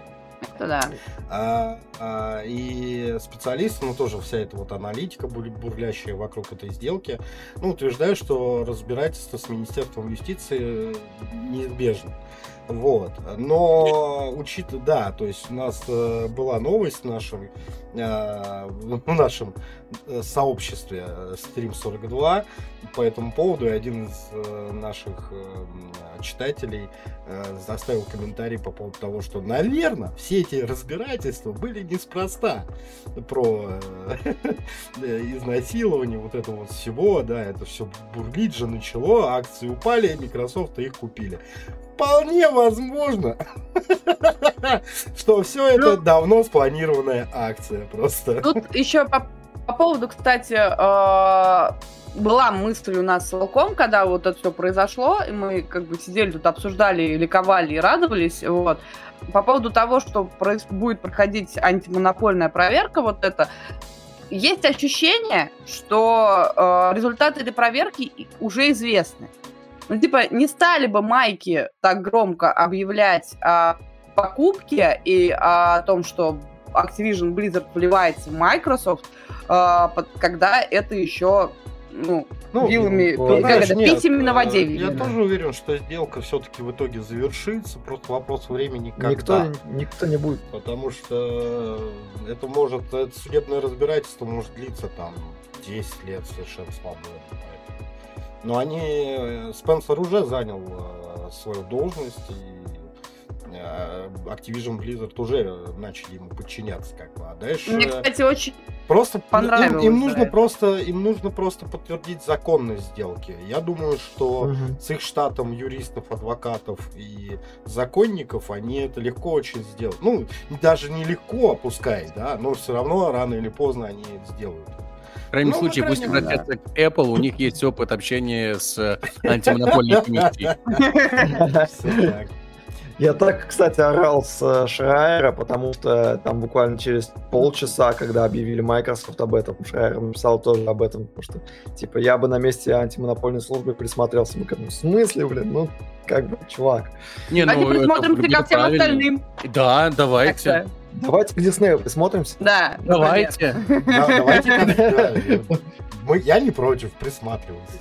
S4: Это да.
S3: А, а, и специалисты, ну тоже вся эта вот аналитика бурлящая вокруг этой сделки, ну, утверждают, что разбирательство с Министерством юстиции неизбежно. Вот. Но учитывая, да, то есть у нас э, была новость в нашем, э, в нашем э, сообществе э, Stream 42 по этому поводу, и один из э, наших э, читателей заставил комментарий по поводу того, что, наверное, все эти разбирательства были неспроста про изнасилование вот этого вот всего, да, это все бурлить же начало, акции упали, Microsoft их купили вполне возможно, что все это ну, давно спланированная акция просто.
S4: Тут еще по по поводу, кстати, э, была мысль у нас с Луком, когда вот это все произошло, и мы как бы сидели тут, обсуждали, ликовали и радовались, вот. По поводу того, что будет проходить антимонопольная проверка, вот это, есть ощущение, что э, результаты этой проверки уже известны. Ну, типа, не стали бы майки так громко объявлять о покупке и о том, что Activision Blizzard вливается в Microsoft, э, когда это еще ну,
S3: Ну,
S4: вилами,
S5: ну,
S4: как
S3: знаешь,
S4: это,
S3: нет,
S4: письмами на воде,
S3: э. Я тоже уверен, что сделка все-таки в итоге завершится, просто вопрос времени когда.
S5: Никто, никто не будет.
S3: Потому что это может, это судебное разбирательство может длиться там 10 лет совершенно свободно. Но они, э, Спенсер уже занял э, свою должность, и э, Activision Blizzard уже начали ему подчиняться, как бы. А дальше
S4: Мне, кстати, очень
S3: просто им-
S4: понравилось,
S3: им, нужно
S4: да.
S3: просто им нужно просто подтвердить законность сделки. Я думаю, что
S5: Мгм.
S3: с их штатом юристов, адвокатов и законников они это легко очень сделают. Ну, даже не легко, пускай, да, но все равно рано или поздно они это сделают.
S2: В крайнем
S3: Ну,
S2: случае, пусть обратятся к Apple, у них есть опыт общения с антимонопольной комиссией.
S5: Я так, кстати, орал с э, Шрайера, потому что там буквально через полчаса, когда объявили Microsoft об этом, Шрайер написал тоже об этом, потому что, типа, я бы на месте антимонопольной службы присмотрелся. Мы говорим, в смысле, блин, ну, как бы, чувак.
S2: Не,
S4: Давайте
S2: ну,
S4: присмотримся ко всем
S2: правильно.
S4: остальным.
S2: Да, давайте.
S4: что,
S5: Давайте к Диснею присмотримся.
S4: Да, например.
S2: Давайте.
S3: Да, давайте мы- Я не против, присматриваться.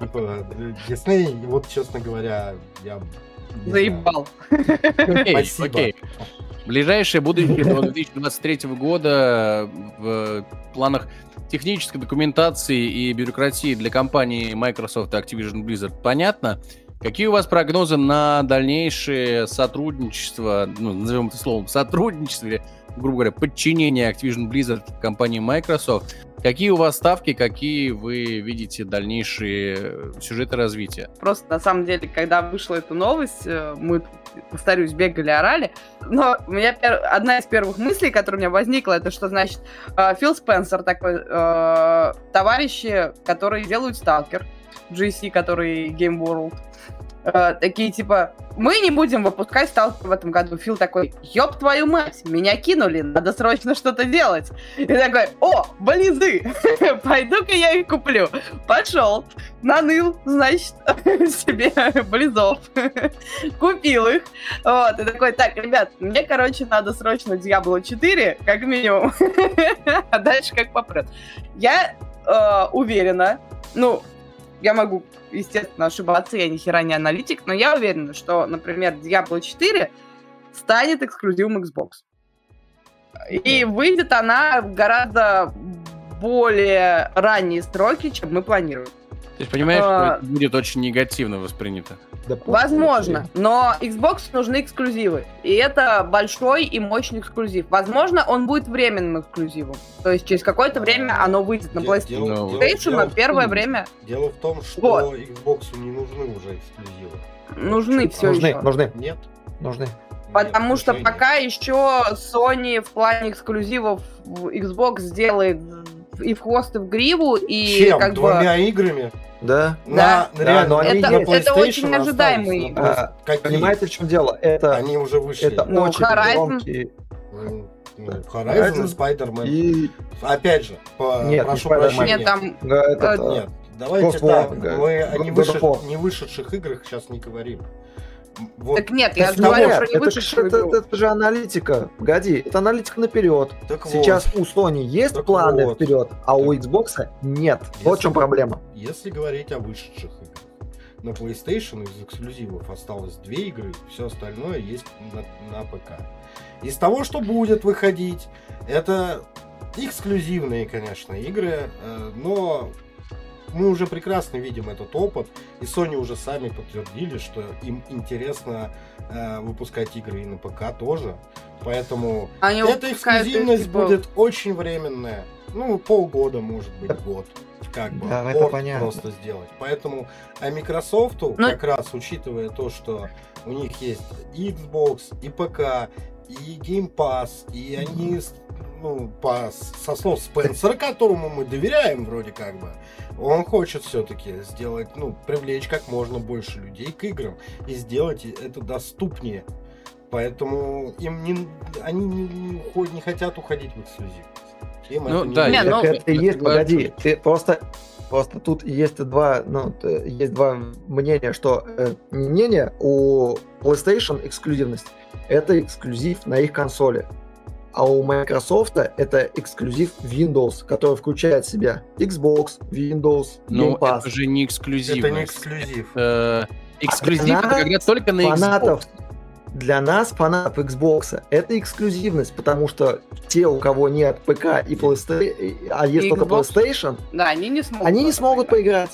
S3: Типа, Дисней, вот, честно говоря, я...
S4: Заебал.
S2: Окей. Ближайшее будущее до 2023 года в планах технической документации и бюрократии для компании Microsoft и Activision Blizzard понятно. Какие у вас прогнозы на дальнейшее сотрудничество, ну, назовем это словом, сотрудничество, или, грубо говоря, подчинение Activision Blizzard компании Microsoft? Какие у вас ставки, какие вы видите дальнейшие э, сюжеты развития?
S4: Просто на самом деле, когда вышла эта новость, э, мы, повторюсь, бегали, орали. Но у меня пер- одна из первых мыслей, которая у меня возникла, это что значит э, Фил Спенсер такой, э, товарищи, которые делают Сталкер, GC, который Game World, э, такие типа, мы не будем выпускать Сталкер в этом году. Фил такой, ёб твою мать, меня кинули, надо срочно что-то делать. И такой, о, близы, пойду-ка я их куплю. Пошел, наныл, значит, себе близов. Купил их. Вот, и такой, так, ребят, мне, короче, надо срочно Diablo 4, как минимум. А дальше как попрет. Я э, уверена, ну, я могу, естественно, ошибаться, я ни хера не аналитик, но я уверена, что, например, Diablo 4 станет эксклюзивом Xbox. И выйдет она в гораздо более ранние сроки, чем мы планируем.
S2: Ты же понимаешь,
S4: А.
S2: что это будет очень негативно воспринято.
S5: Да
S4: Возможно, но Xbox нужны эксклюзивы. И это большой и мощный эксклюзив. Возможно, он будет временным эксклюзивом. То есть через какое-то время оно выйдет на PlayStation.
S3: дело-
S2: Ну,
S3: дело- дело
S4: первое
S3: том-
S4: время
S3: Дело в том, что
S4: Вот.
S3: Xbox не нужны уже эксклюзивы.
S4: нужны все
S5: Нужны,
S4: еще.
S5: нужны,
S3: Нет.
S5: нужны.
S4: Потому
S3: Нет,
S4: что пока еще Sony в плане эксклюзивов в Xbox сделает и в хвост, и в гриву, и
S3: Чем?
S4: как бы...
S3: Двумя играми?
S5: Да.
S4: Да.
S3: На,
S5: Да,
S3: реально,
S5: но они
S3: на.
S4: Это- это
S3: PlayStation
S4: очень ожидаемые
S3: остались,
S4: игры.
S3: ну,
S5: А? Понимаете, в чем дело? Это,
S3: Они уже вышли.
S5: это
S4: Ну,
S5: очень
S4: Horizon.
S5: громкие.
S3: Ну, ну, Horizon Spider-Man.
S5: И
S3: Опять же, по,
S5: Нет,
S3: прошу
S5: не
S3: прощения.
S4: Нет, там...
S5: э, этот,
S4: Э,
S3: Нет, давайте так,
S5: да.
S3: мы о
S5: God
S3: не,
S5: of
S3: вышед-
S5: War.
S3: не вышедших играх сейчас не говорим. Вот,
S4: Так нет, я же говорю про не
S5: это,
S4: вышедшую
S5: это-
S4: игру.
S5: это же аналитика. Погоди, это аналитика наперед.
S3: так вот,
S5: Сейчас у Sony есть
S3: Так
S5: планы
S3: вот.
S5: вперед, а у
S3: Так.
S5: Xbox нет. Вот в
S3: Если-
S5: чем проблема.
S3: если говорить о вышедших играх, на PlayStation из эксклюзивов осталось две игры, все остальное есть на, на ПК. Из того, что будет выходить, это эксклюзивные, конечно, игры, э, но мы уже прекрасно видим этот опыт, и Sony уже сами подтвердили, что им интересно э, выпускать игры и на ПК тоже. Поэтому
S4: Они
S3: эта эксклюзивность
S4: типа,
S3: будет очень временная. Ну, полгода, может быть, год. Как бы
S5: Да, это понятно.
S3: просто сделать. Поэтому, а Microsoft,
S4: Ну-
S3: как раз учитывая то, что у них есть и Xbox, и ПК, и Game Pass, и они, ну, по, со слов Спенсера, которому мы доверяем вроде как бы, он хочет все-таки сделать, ну, привлечь как можно больше людей к играм и сделать это доступнее. Поэтому им не, они не, не, не хотят уходить в эксклюзив.
S2: Им ну, это да,
S5: не, ну, это и есть, погоди, ты просто Просто тут есть два, ну, есть два мнения, что э, мнение у PlayStation эксклюзивность это эксклюзив на их консоли. А у Microsoft это эксклюзив Windows, который включает в себя Xbox, Windows,
S2: Game Pass. это же не эксклюзив.
S3: Это не эксклюзив.
S2: Это, эксклюзив а это когда только на
S5: фанатов, Xbox. Для нас, фанатов Xbox, это эксклюзивность, потому что те, у кого нет ПК и PlayStation, а есть только PlayStation,
S4: да, они не смогут,
S5: они не смогут поиграть.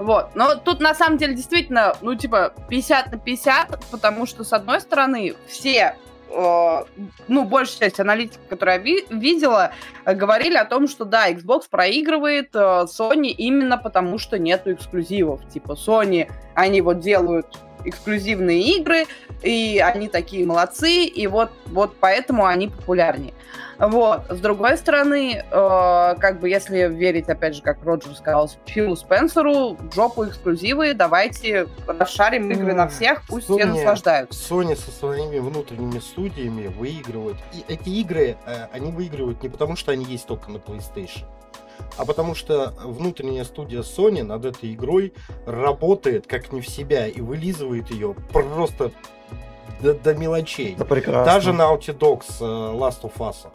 S4: Вот. Но тут на самом деле действительно, ну, типа, 50 на 50, потому что, с одной стороны, все э, ну, большая часть аналитиков, которые я ви- видела, э, говорили о том, что да, Xbox проигрывает э, Sony именно потому, что нету эксклюзивов. Типа Sony, они вот делают эксклюзивные игры, и они такие молодцы, и вот, вот поэтому они популярнее. Вот. С другой стороны, э, как бы если верить, опять же, как Роджер сказал, Филу Спенсеру, жопу эксклюзивы, давайте расшарим игры на всех, пусть Sony, все наслаждаются.
S3: Sony со своими внутренними студиями выигрывают. И эти игры, э, они выигрывают не потому, что они есть только на PlayStation а потому что внутренняя студия Sony над этой игрой работает как не в себя и вылизывает ее просто до, до мелочей.
S5: Это прекрасно.
S3: Даже Naughty Dog с uh, Last of Us.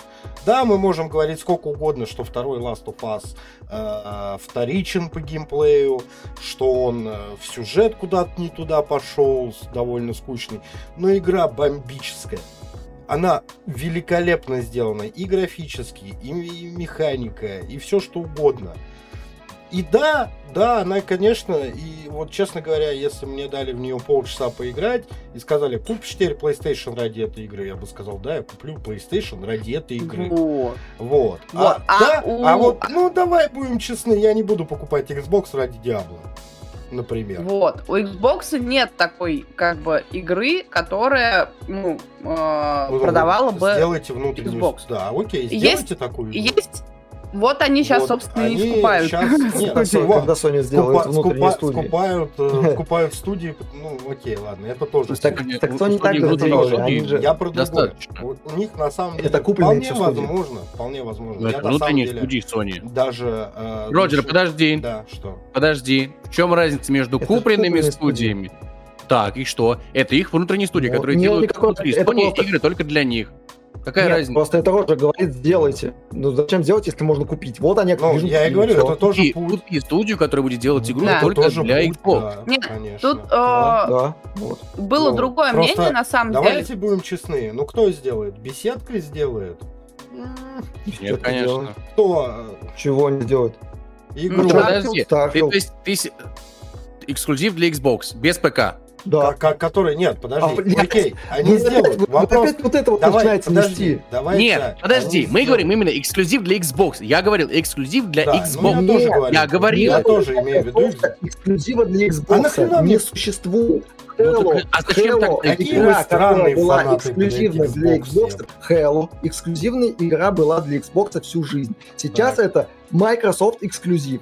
S3: Да, мы можем говорить сколько угодно, что второй Last of Us uh, вторичен по геймплею, что он uh, в сюжет куда-то не туда пошел, довольно скучный. Но игра бомбическая она великолепно сделана и графически, и механика, и все что угодно. И да, да, она, конечно, и вот, честно говоря, если мне дали в нее полчаса поиграть и сказали, купишь теперь PlayStation ради этой игры, я бы сказал, да, я куплю PlayStation ради этой игры.
S4: Вот.
S3: Вот. А, а, да, у... а вот, ну, давай будем честны, я не буду покупать Xbox ради Diablo например.
S4: Вот. У Xbox нет такой, как бы, игры, которая, ну, э, ну продавала бы
S3: Сделайте внутреннюю... Xbox. Да, окей, сделайте есть, такую
S4: игру. Есть вот они сейчас, вот, собственно, они и скупают. Сейчас,
S3: нет, когда Sony сделает скупа, внутренние скупа, студии. Скупают, э, скупают студии, ну, окей, ладно, это тоже.
S5: Так, так Sony так же делали, они же...
S3: Я про другое. У них, на самом деле, это вполне возможно, вполне возможно.
S2: Это внутренние студии Sony.
S3: Даже...
S2: Э, Роджер, подожди.
S3: Да, что?
S2: Подожди. В чем разница между купленными студиями? Так, и что? Это их внутренние студии, которые делают внутри Sony игры только для них. Какая Нет, разница?
S5: Просто это Роджер говорит, сделайте. Ну зачем делать, если можно купить? Вот они
S3: ну, Я и говорю, все. это тоже
S2: путь. Купи студию, которая будет делать игру да. только тоже для путь, Xbox.
S4: Да, Нет, конечно. тут да, э, да, вот. было ну, другое мнение на самом
S3: давайте
S4: деле.
S3: Давайте будем честны. Ну кто сделает? Беседка сделает?
S2: Нет, конечно. Делает?
S3: Кто?
S5: Чего не сделает?
S2: Игру. Ну, подожди, ты, то есть ты, эксклюзив для Xbox, без ПК.
S3: Да. Как, который, нет, подожди, а, окей, они ну, сделают.
S5: Вот, Вопрос, опять вот это вот давай, начинается подожди, нести.
S2: Давай, нет, так, подожди, мы сделают. говорим именно эксклюзив для Xbox. Я говорил эксклюзив для да, Xbox. Ну,
S3: я, тоже говорю,
S2: я говорил.
S3: Я тоже имею в виду.
S5: Эксклюзива для Xbox а не существует.
S2: Ну, так, а зачем
S5: Halo, так игра, была эксклюзивной для Xbox, Halo, эксклюзивная игра была для Xbox всю жизнь. Сейчас так. это Microsoft эксклюзив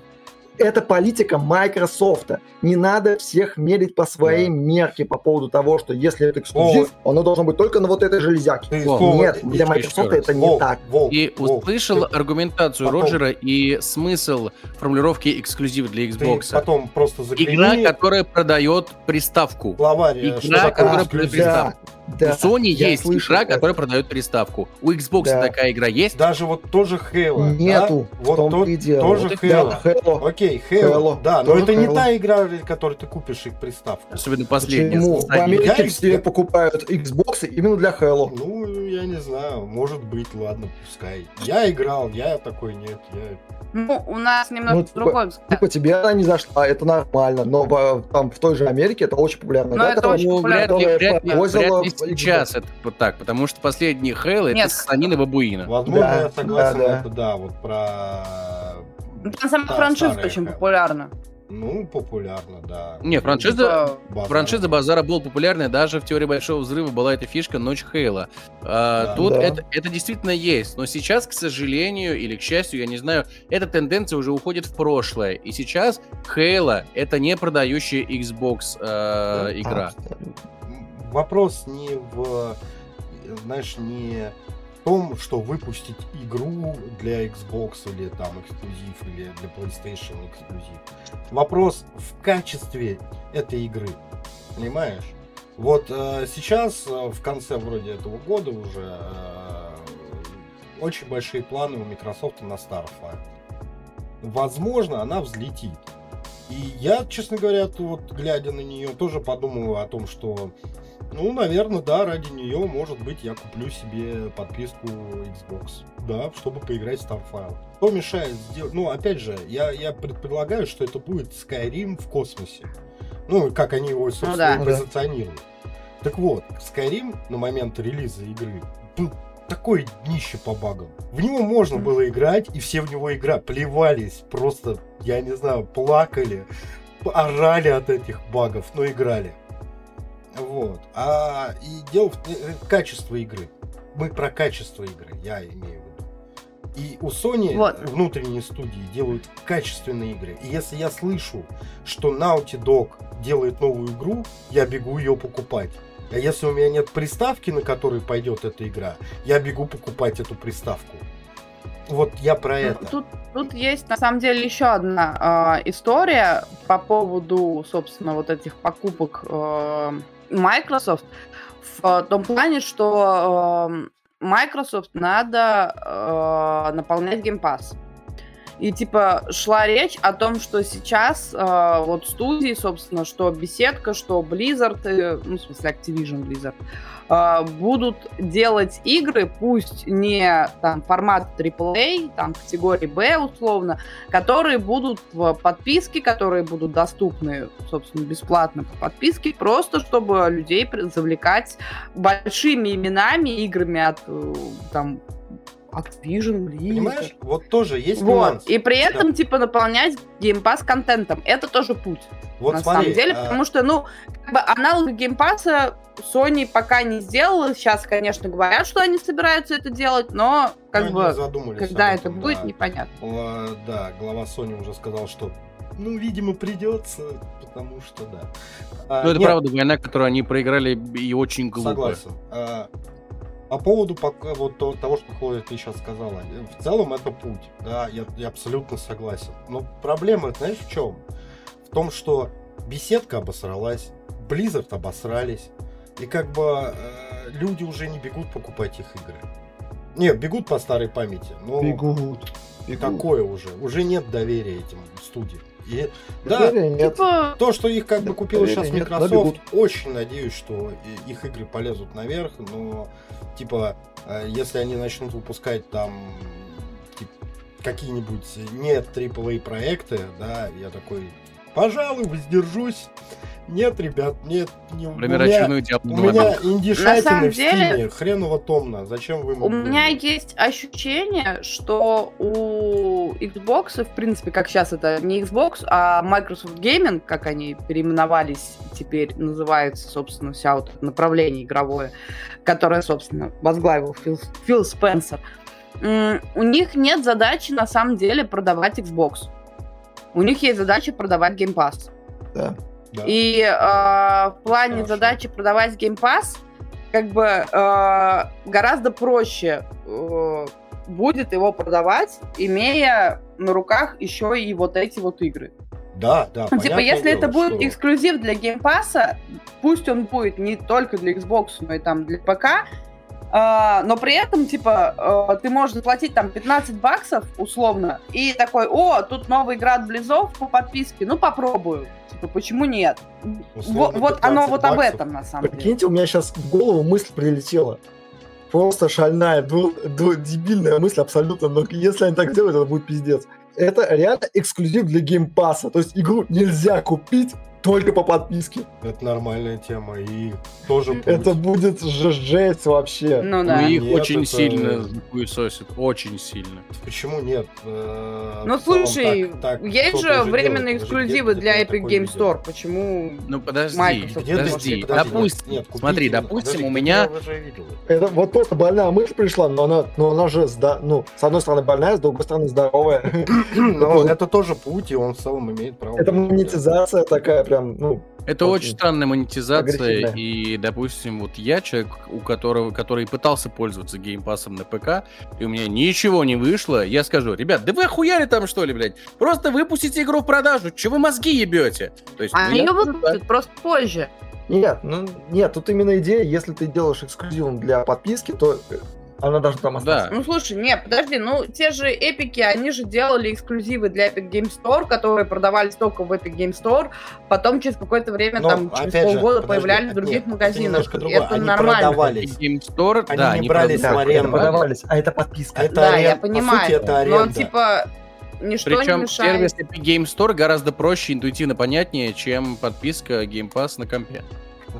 S5: это политика Microsoft. Не надо всех мерить по своей да. мерке по поводу того, что если это эксклюзив, О. оно должно быть только на вот этой железяке. О. Нет, для Microsoft это не О. так.
S2: О. И услышал О. аргументацию потом. Роджера и смысл формулировки эксклюзив для Xbox.
S3: Ты потом просто
S2: загляни... Игра, которая продает приставку.
S3: Главарь,
S2: Игра, которая продает приставку. Да, у Sony есть слышал, игра, которая продает приставку. У Xbox да. такая игра есть?
S3: Даже вот тоже Halo.
S5: Нету.
S3: Да? Вот то, и дело. тоже вот Halo. Да, Halo. Окей, Halo. Halo. Да, но это Halo. не та игра, которую ты купишь их приставку.
S2: Особенно последняя.
S5: Почему? В Америке все покупают Xbox именно для Halo.
S3: Ну, я не знаю. Может быть, ладно, пускай. Я играл, я такой нет. Я...
S4: Ну, у нас немного ну,
S5: другой взгляд. Типа тебе она не зашла, это нормально. Но там в той же Америке это очень популярно.
S4: Но да, это очень популярно.
S2: Вряд ли, вряд ли, вряд ли сейчас это вот так, потому что последний Хейл это санина бабуина.
S3: Возможно, да, я согласен, да, да. это да, вот про...
S4: Там сама франшиза очень популярна.
S3: Ну, популярно, да.
S2: Не, франшиза,
S3: Базар.
S2: франшиза Базара была популярная, даже в теории Большого Взрыва была эта фишка Ночь Хейла. А,
S3: Да.
S2: тут
S5: Да.
S2: Это, это действительно есть, но сейчас, к сожалению или к счастью, я не знаю, эта тенденция уже уходит в прошлое. И сейчас Хейла это не продающая Xbox э, игра.
S3: Вопрос не в, знаешь, не в том, что выпустить игру для Xbox или там эксклюзив, или для PlayStation эксклюзив. Вопрос в качестве этой игры. Понимаешь? Вот э, сейчас, э, в конце вроде этого года уже, э, очень большие планы у Microsoft на Starfield. Возможно, она взлетит. И я, честно говоря, вот глядя на нее, тоже подумываю о том, что, ну, наверное, да, ради нее, может быть, я куплю себе подписку Xbox, да, чтобы поиграть в Starfield. Что мешает сделать? Ну, опять же, я, я пред- предлагаю, что это будет Skyrim в космосе. Ну, как они его, собственно,
S4: да.
S3: и позиционируют. Так вот, Skyrim на момент релиза игры был такое днище по багам. В него можно было играть, и все в него игра плевались, просто, я не знаю, плакали, орали от этих багов, но играли. Вот. А и дело в э, качество игры. Мы про качество игры, я имею в виду. И у Sony
S4: Вот.
S3: внутренние студии делают качественные игры. И если я слышу, что Naughty Dog делает новую игру, я бегу ее покупать. А если у меня нет приставки, на которой пойдет эта игра, я бегу покупать эту приставку. Вот я про
S4: Ну,
S3: это.
S4: Тут, тут есть на самом деле еще одна э, история по поводу, собственно, вот этих покупок э, Microsoft в э, том плане, что э, Microsoft надо э, наполнять Game Pass. И типа шла речь о том, что сейчас э, вот студии, собственно, что беседка, что Blizzard, ну, в смысле Activision Blizzard, э, будут делать игры, пусть не там формат AAA, там категории B условно, которые будут в подписке, которые будут доступны, собственно, бесплатно по подписке, просто чтобы людей завлекать большими именами, играми от э, там Activision, Blizzard.
S3: Понимаешь? Вот тоже есть
S4: Вот.
S3: нюанс.
S4: И при этом, типа, наполнять Game Pass контентом. Это тоже путь,
S3: Вот
S4: на
S3: смотри,
S4: самом деле.
S3: а,
S4: Потому что, ну, как бы аналог Game Pass а Sony пока не сделала. Сейчас, конечно, говорят, что они собираются это делать, но, как
S3: ну,
S4: бы,
S3: задумались
S4: когда
S3: об
S4: это
S3: этом,
S4: будет,
S3: да.
S4: непонятно.
S3: О, Да, глава Sony уже сказал, что ну, видимо, придется, потому что да. А,
S2: Ну, это
S3: нет,
S2: правда война, которую они проиграли и очень глупо.
S3: Согласен. А, По поводу вот то- того, что Хлоя ты сейчас сказала, э, в целом это путь, да, я, я абсолютно согласен. Но проблема, знаешь, в чем? В том, что беседка обосралась, Blizzard обосрались, и как бы э, люди уже не бегут покупать их игры. Не, бегут по старой памяти, но
S5: Бегут. бегут.
S3: такое уже, уже нет доверия этим студиям. И, да,
S5: нет.
S4: Типа,
S3: то, что их как бы купила сейчас
S5: нет,
S3: Microsoft, очень надеюсь, что их игры полезут наверх, но типа, э, если они начнут выпускать там тип, какие-нибудь не AAA проекты, да, я такой, пожалуй, воздержусь. Нет, ребят, нет, не у
S2: Например,
S3: меня,
S2: очередную
S3: у меня
S2: 2.
S3: индишатины
S4: самом
S3: в
S4: деле-
S3: Стиме, хреново томно, зачем вы
S4: У меня есть ощущение, что у Xbox, в принципе, как сейчас это не Xbox, а Microsoft Gaming, как они переименовались, теперь называется, собственно, вся вот направление игровое, которое, собственно, возглавил Фил, Фил Спенсер. У них нет задачи, на самом деле, продавать Xbox. У них есть задача продавать Game Pass.
S5: Да.
S3: Да.
S4: И э, в плане
S3: Хорошо.
S4: задачи продавать Game Pass, как бы э, гораздо проще э, будет его продавать, имея на руках еще и вот эти вот игры.
S3: Да, да.
S4: Ну, типа, если это
S3: дело,
S4: будет
S3: что-
S4: эксклюзив для Game Pass, пусть он будет не только для Xbox, но и там для ПК, но при этом, типа, э, ты можешь заплатить там 15 баксов, условно, и такой, о, тут новая игра от Близов по подписке, ну попробую. Типа, почему нет? Вот, вот оно
S3: 15
S4: вот об этом, на самом деле.
S5: Прикиньте, у меня сейчас в голову мысль прилетела. Просто шальная, ду- ду- дебильная мысль абсолютно, но если они так сделают, это будет пиздец. Это реально эксклюзив для Game Pass а. То есть игру нельзя купить только по подписке.
S3: Это нормальная тема. И тоже путь.
S5: Это будет же жесть вообще.
S4: Ну
S2: Ну,
S4: да.
S2: их
S3: Нет,
S2: очень
S3: это-
S2: сильно хуесосит, очень сильно.
S3: Почему нет? Э,
S4: Ну слушай,
S3: так- так
S4: есть же временные эксклюзивы
S3: где-
S4: для
S3: где
S4: Epic Game? Store. Почему?
S2: Ну подожди,
S4: Microsoft,
S2: подожди,
S3: подожди,
S2: допустим, смотри, допустим,
S3: подожди,
S2: у меня-.
S5: Это вот просто больная мысль пришла, но она, но она же, ну, с одной стороны больная, с другой стороны здоровая.
S3: Ну, это тоже путь, и он в целом имеет право.
S5: Это монетизация такая прям, ну,
S2: Это очень,
S5: Очень
S2: странная монетизация, и, допустим, вот я человек, у которого, который пытался пользоваться геймпасом на ПК, и у меня ничего не вышло, я скажу, ребят, да вы охуяли там что ли, блядь? Просто выпустите игру в продажу, че вы мозги ебете? То есть,
S4: А
S2: меня-
S4: ее выпустят просто позже.
S5: нет, ну, нет, тут именно идея, если ты делаешь эксклюзивом для подписки, то э, она должна там остаться.
S2: Да.
S4: Ну слушай, не, подожди, ну те же эпики, они же делали эксклюзивы для Epic Game Store, которые продавались только в Epic Game Store, потом через какое-то время,
S3: Но,
S4: там, через
S3: опять же,
S4: полгода
S3: подожди,
S4: появлялись в
S3: это
S4: других
S3: нет, это
S4: магазинах.
S3: другое.
S4: Это
S3: Они
S4: нормально.
S3: продавались.
S2: Game Store,
S3: Они
S2: да,
S3: не
S2: они
S3: брали
S2: продавались.
S5: это а это подписка.
S3: Это
S4: Да,
S3: арен-
S4: я
S3: по
S4: понимаю.
S3: сути, это
S4: Но
S3: аренда.
S4: типа ничто
S2: Причем
S4: не мешает.
S2: сервис Epic Game Store гораздо проще, интуитивно понятнее, чем подписка Game Pass на компе.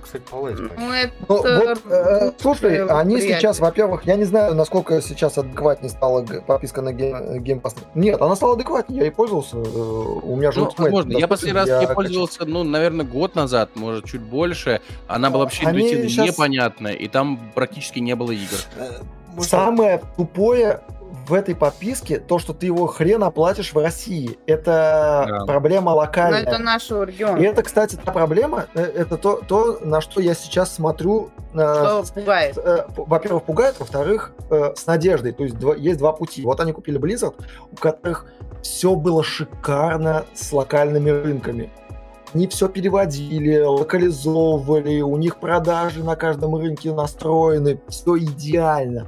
S3: Кстати, полазь,
S4: Ну, это...
S5: Ну, вот, э, слушай,
S4: э,
S5: они
S4: приятно.
S5: сейчас, во-первых, я не знаю, насколько сейчас адекватнее стала подписка на Game, Game Pass. Нет, она стала адекватнее, я и пользовался. э, У меня же
S2: Ну,
S5: Ultimate
S2: возможно. Я последний раз
S5: я
S2: не
S5: качал.
S2: пользовался, ну, наверное, год назад, может, чуть больше. Она была вообще
S5: Они
S2: интуитивно
S5: щас-
S2: непонятная, и там практически не было игр.
S3: Э,
S5: Самое тупое в этой подписке то, что ты его хрен оплатишь в России. Это
S2: Да.
S5: проблема
S4: Ну,
S5: локальная.
S4: это нашего
S5: И
S4: региона.
S5: это, кстати, та проблема, э, это то, то на что я сейчас смотрю. э,
S4: Что
S5: с-
S4: пугает.
S5: э, во-первых, пугает, во-вторых, э, с надеждой. То есть два- есть два пути. Вот они купили Blizzard, у которых все было шикарно с локальными рынками. Они все переводили, локализовывали, у них продажи на каждом рынке настроены, все идеально.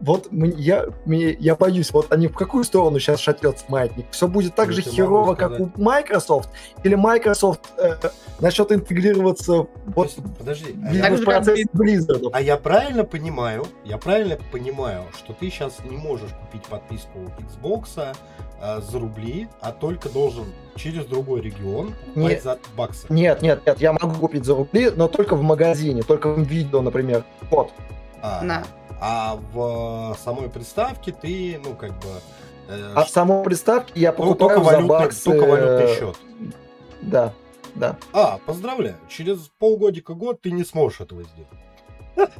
S5: Вот я, мне- я боюсь, вот они в какую сторону сейчас шатнется маятник? Все будет так
S3: Я
S5: же херово, как у. Microsoft? Или Microsoft э, начнет интегрироваться вот
S3: Подожди, а
S5: в
S4: же, как
S5: бизнес-процесс Blizzard?
S3: А я правильно понимаю, я правильно понимаю, что ты сейчас не можешь купить подписку Xbox а, за рубли, а только должен через другой регион
S5: Не-
S3: покупать за баксы.
S5: Нет, нет, нет, я могу купить за рубли, но только в магазине, только в видео, например. Вот.
S3: А,
S4: Да.
S3: А в самой приставке ты, ну, как бы... э,
S5: А в самой приставке я
S3: ну,
S5: покупаю
S3: только,
S5: за
S3: валютный,
S5: баксы.
S3: только валютный
S5: э,
S3: счет.
S5: Да, да.
S3: А, поздравляю, через полгодика-год ты не сможешь этого сделать.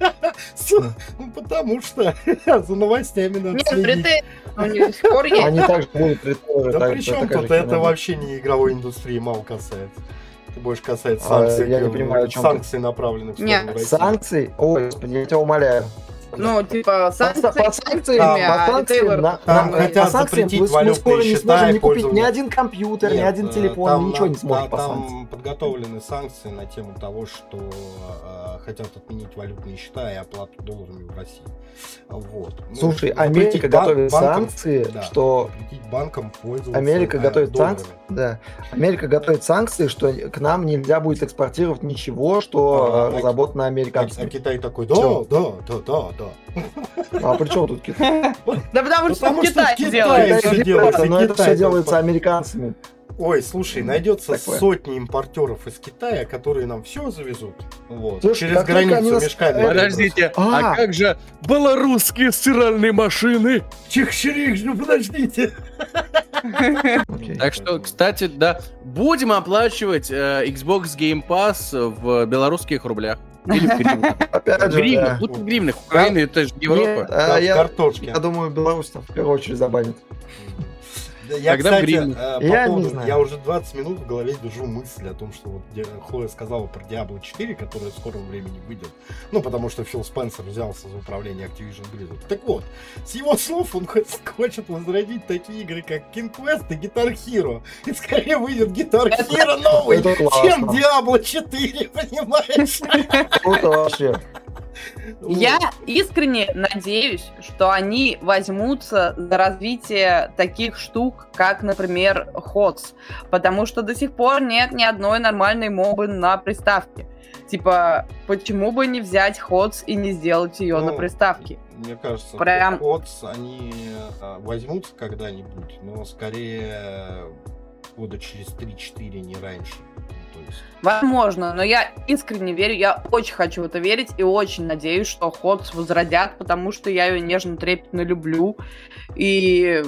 S3: Ну, потому что за новостями надо
S4: Нет,
S3: следить.
S5: Они также будут притворы.
S3: Да при чем тут это вообще не игровой индустрии мало касается. Ты больше касается
S5: А,
S3: санкций,
S5: я не
S3: э,
S5: понимаю, о чем
S3: санкций, направленных в
S4: Не,
S3: сторону.
S5: Санкции? Ой, господи, я тебя умоляю.
S4: Ну, типа, санкции,
S5: по санкциям,
S4: санкциями,
S3: а,
S5: по
S4: а
S5: санкциям, на-
S3: Там хотят
S5: по санкциям
S3: запретить
S5: мы- скоро не сможем не купить ни один компьютер, ни
S3: Нет,
S5: один
S3: э,
S5: телефон,
S3: там
S5: ничего
S3: на-
S5: не сможет
S3: да,
S5: по
S3: Там
S5: санкциям.
S3: подготовлены санкции на тему того, что э, хотят отменить валютные счета и оплату долларами в России. Вот. Ну,
S5: Слушай, Америка
S3: бан-
S5: готовит
S3: банкам-
S5: санкции,
S3: да,
S5: что
S3: банкам пользоваться
S5: Америка
S3: э,
S5: готовит
S3: долларами.
S5: санкции, да. Америка готовит санкции, что к нам нельзя будет экспортировать ничего, что
S3: А,
S5: э,
S3: а-
S5: разработано
S3: А, а
S5: американцами.
S3: Китай такой, да, да, да, да, да.
S5: А при чем тут Китай?
S4: Да потому что Китай
S3: делается,
S5: но это
S3: Китай
S5: все делается американцами.
S3: Ой, слушай, найдется
S5: Такое.
S3: сотни импортеров из Китая, которые нам все завезут. Вот.
S5: Слушай,
S3: через границу
S5: нас-
S3: мешками.
S2: Подождите, а
S5: А.
S2: как же белорусские стиральные машины?
S3: Чих-чирик, ну подождите.
S2: Так что, кстати, да, будем оплачивать э, Xbox Game Pass в белорусских рублях. Или в гривнах.
S5: Опять же,
S2: гривнах,
S5: да.
S2: лучше в гривнах. Украина это же Европа.
S5: Я думаю, Беларусь там в первую очередь забанит.
S3: Я,
S2: Тогда
S3: кстати,
S2: гривнах.
S3: э, по
S5: Я не
S3: поводу-
S5: знаю.
S3: я уже 20 минут в голове держу мысль о том, что вот Хлоя сказала про Diablo 4, которая в скором времени выйдет. Ну, потому что Фил Спенсер взялся за управление Activision Blizzard. Так вот, с его слов он хо- хочет возродить такие игры, как King Quest и Guitar Hero. И скорее выйдет Guitar Hero новый, чем Diablo 4, понимаешь?
S5: Круто вообще.
S4: Я искренне надеюсь, что они возьмутся за развитие таких штук, как, например, HOTS, потому что до сих пор нет ни одной нормальной мобы на приставке. Типа, почему бы не взять HOTS и не сделать ее на
S3: Ну,
S4: приставке?
S3: Мне кажется,
S4: Прям-
S3: Отс, они а, возьмутся когда-нибудь, но скорее года через 3-4, не раньше. То есть...
S4: Возможно, но я искренне верю, я очень хочу в это верить и очень надеюсь, что Ходс возродят, потому что я ее нежно, трепетно люблю. И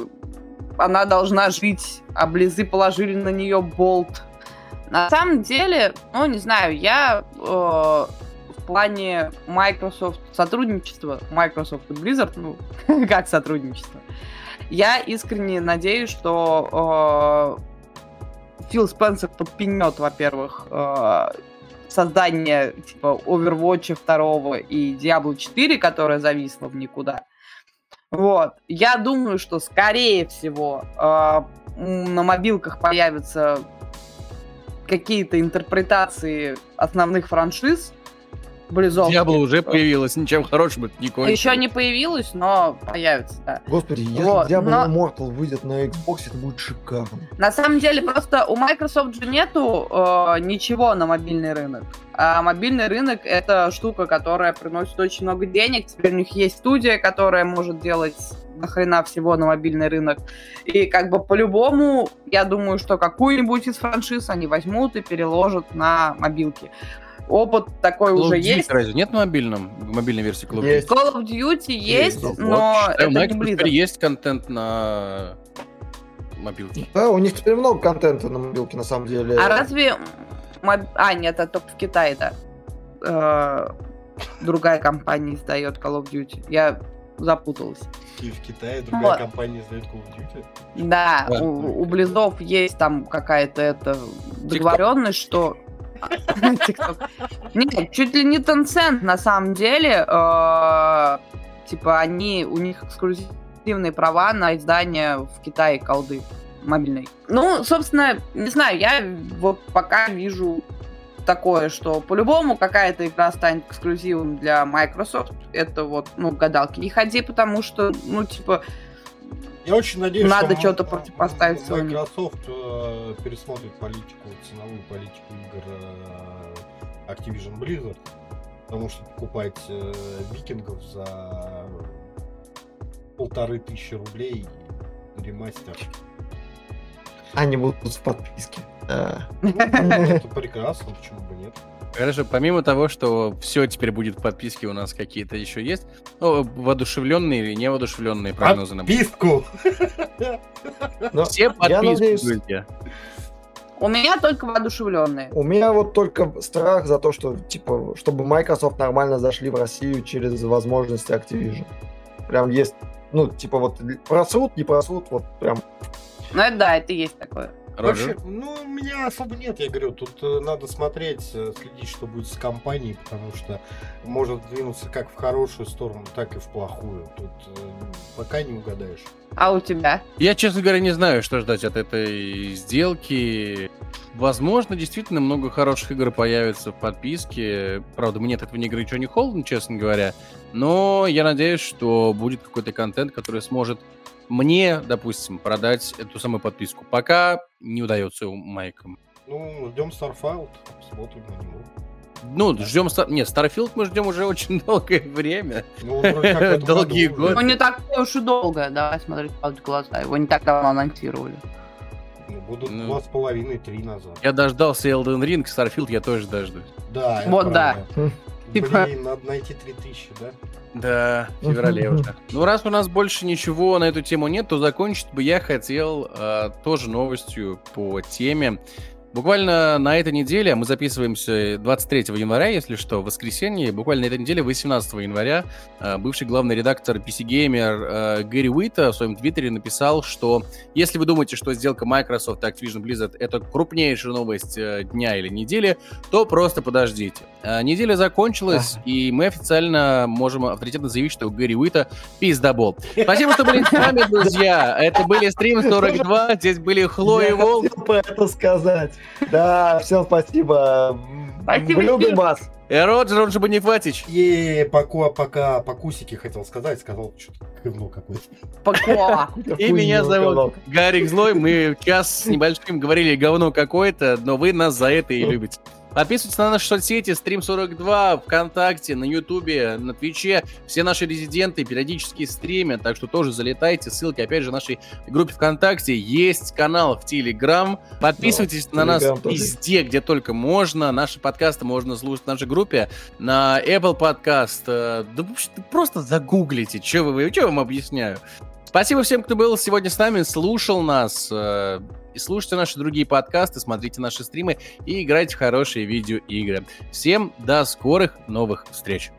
S4: она должна жить, а Близы положили на нее болт. На самом деле, ну, не знаю, я э, в плане Microsoft сотрудничества, Microsoft и Blizzard, ну, как сотрудничество, я искренне надеюсь, что э, Фил Спенсер подпинет, во-первых, э, создание типа Overwatch 2 и Diablo 4, которая зависла в никуда. Вот. Я думаю, что, скорее всего, э, на мобилках появятся какие-то интерпретации основных франшиз, Близов.
S2: Диабло уже появилась, ничем хорошим это не кончилось.
S4: Еще не появилась, но появится, да.
S5: Господи, если
S4: Вот,
S5: Diablo
S4: но-
S5: Immortal выйдет на Xbox, это будет шикарно.
S4: На самом деле, просто у Microsoft же нету э, ничего на мобильный рынок. А мобильный рынок — это штука, которая приносит очень много денег. Теперь у них есть студия, которая может делать нахрена всего на мобильный рынок. И как бы по-любому, я думаю, что какую-нибудь из франшиз они возьмут и переложат на мобилки. Опыт такой
S2: Call
S4: уже
S2: Duty
S4: есть.
S2: разве нет на мобильном, в мобильной версии Call of Duty?
S5: Есть.
S4: Call of Duty есть,
S5: Вот,
S4: но
S2: Считаю,
S4: это не
S2: Microsoft теперь
S4: Blizzard.
S2: есть контент на мобилке.
S5: Да, у них теперь много контента на мобилке, на самом деле.
S4: А разве... моб- А, нет, это только в Китае, да. Э, Другая компания издает Call of Duty. Я запуталась.
S3: И в Китае другая
S4: Вот.
S3: компания издает Call of Duty.
S4: Да,
S2: Да.
S4: у, у Близов есть там какая-то это договоренность, что... Нет, чуть ли не Tencent на самом деле. э, Типа они, у них эксклюзивные права на издание в Китае колды мобильной. Ну, собственно, не знаю, я вот пока вижу такое, что по-любому какая-то игра станет эксклюзивом для Microsoft. Это вот, ну, гадалки не ходи, потому что, ну, типа,
S3: Я очень надеюсь,
S4: Надо
S3: что
S4: что-то противопоставить Sony.
S3: Microsoft э, пересмотрит политику, ценовую политику игр э, Activision Blizzard, потому что покупать э, викингов за полторы тысячи рублей ремастер.
S5: Они будут в подписке.
S3: Ну, это прекрасно, почему бы нет.
S2: Хорошо, помимо того, что все теперь будет в подписке, у нас какие-то еще есть ну, воодушевленные или невоодушевленные прогнозы на
S3: Подписку!
S2: Все подписки,
S4: у меня только воодушевленные.
S5: у меня вот только страх за то, что, типа, чтобы Microsoft нормально зашли в Россию через возможности Activision. Прям есть, ну, типа, вот просрут, не просрут, вот прям.
S4: Ну, это да, это есть такое.
S3: Вообще,
S2: Роджер?
S3: ну, у меня особо нет, я говорю, тут э, надо смотреть, э, следить, что будет с компанией, потому что может двинуться как в хорошую сторону, так и в плохую. Тут э, пока не угадаешь.
S4: А у тебя?
S2: Я, честно говоря, не знаю, что ждать от этой сделки. Возможно, действительно много хороших игр появится в подписке. Правда, мне от этого не игры ничего не холодно, честно говоря. Но я надеюсь, что будет какой-то контент, который сможет мне, допустим, продать эту самую подписку. Пока не удается у Майкам.
S3: Ну, ждем Starfield, смотрим на него.
S2: Ну, ждем... Стар- Нет, Starfield мы ждем уже очень долгое время.
S3: Ну,
S2: Долгие
S3: году
S2: годы.
S4: Ну, не такое уж и долго, давай смотреть в глаза. Его не так давно анонсировали.
S3: Ну, будут
S2: Ну.
S3: два с половиной, три назад.
S2: Я дождался Elden Ring, Starfield я тоже дождусь.
S3: Да,
S4: Вот да. Типа-
S3: Блин, надо найти 3000, да?
S2: Да, в феврале уже. Ну, раз у нас больше ничего на эту тему нет, то закончить бы я хотел э, тоже новостью по теме. Буквально на этой неделе, мы записываемся 23 января, если что, в воскресенье, буквально на этой неделе, 18 января, э, бывший главный редактор PC Gamer э, Гэри Уита в своем твиттере написал, что если вы думаете, что сделка Microsoft и Activision Blizzard это крупнейшая новость э, дня или недели, то просто подождите. Неделя закончилась, и мы официально можем авторитетно заявить, что Гэри Уита пиздобол. Спасибо, что были с нами, друзья. Это были стрим 42, здесь были Хлоя Волк.
S5: это сказать. Да, всем спасибо.
S4: Спасибо
S5: Мы любим вас.
S2: И Роджер, он же Бонифатич.
S3: И пока, пока по кусике хотел сказать, сказал что-то говно какое-то.
S4: Пока.
S2: И меня зовут. Гарик Злой. Мы час с небольшим говорили говно какое-то, но вы нас за это и любите. Подписывайтесь на наши соцсети, Стрим42, ВКонтакте, на Ютубе, на Твиче. Все наши резиденты периодически стримят, так что тоже залетайте. Ссылки, опять же, в нашей группе ВКонтакте. Есть канал в Телеграм. Подписывайтесь да, на Telegram нас тоже. везде, где только можно. Наши подкасты можно слушать в нашей группе. На Apple Podcast. Э, да просто загуглите, что вы, что вам объясняю. Спасибо всем, кто был сегодня с нами, слушал нас. И слушайте наши другие подкасты, смотрите наши стримы и играйте в хорошие видеоигры. Всем до скорых новых встреч!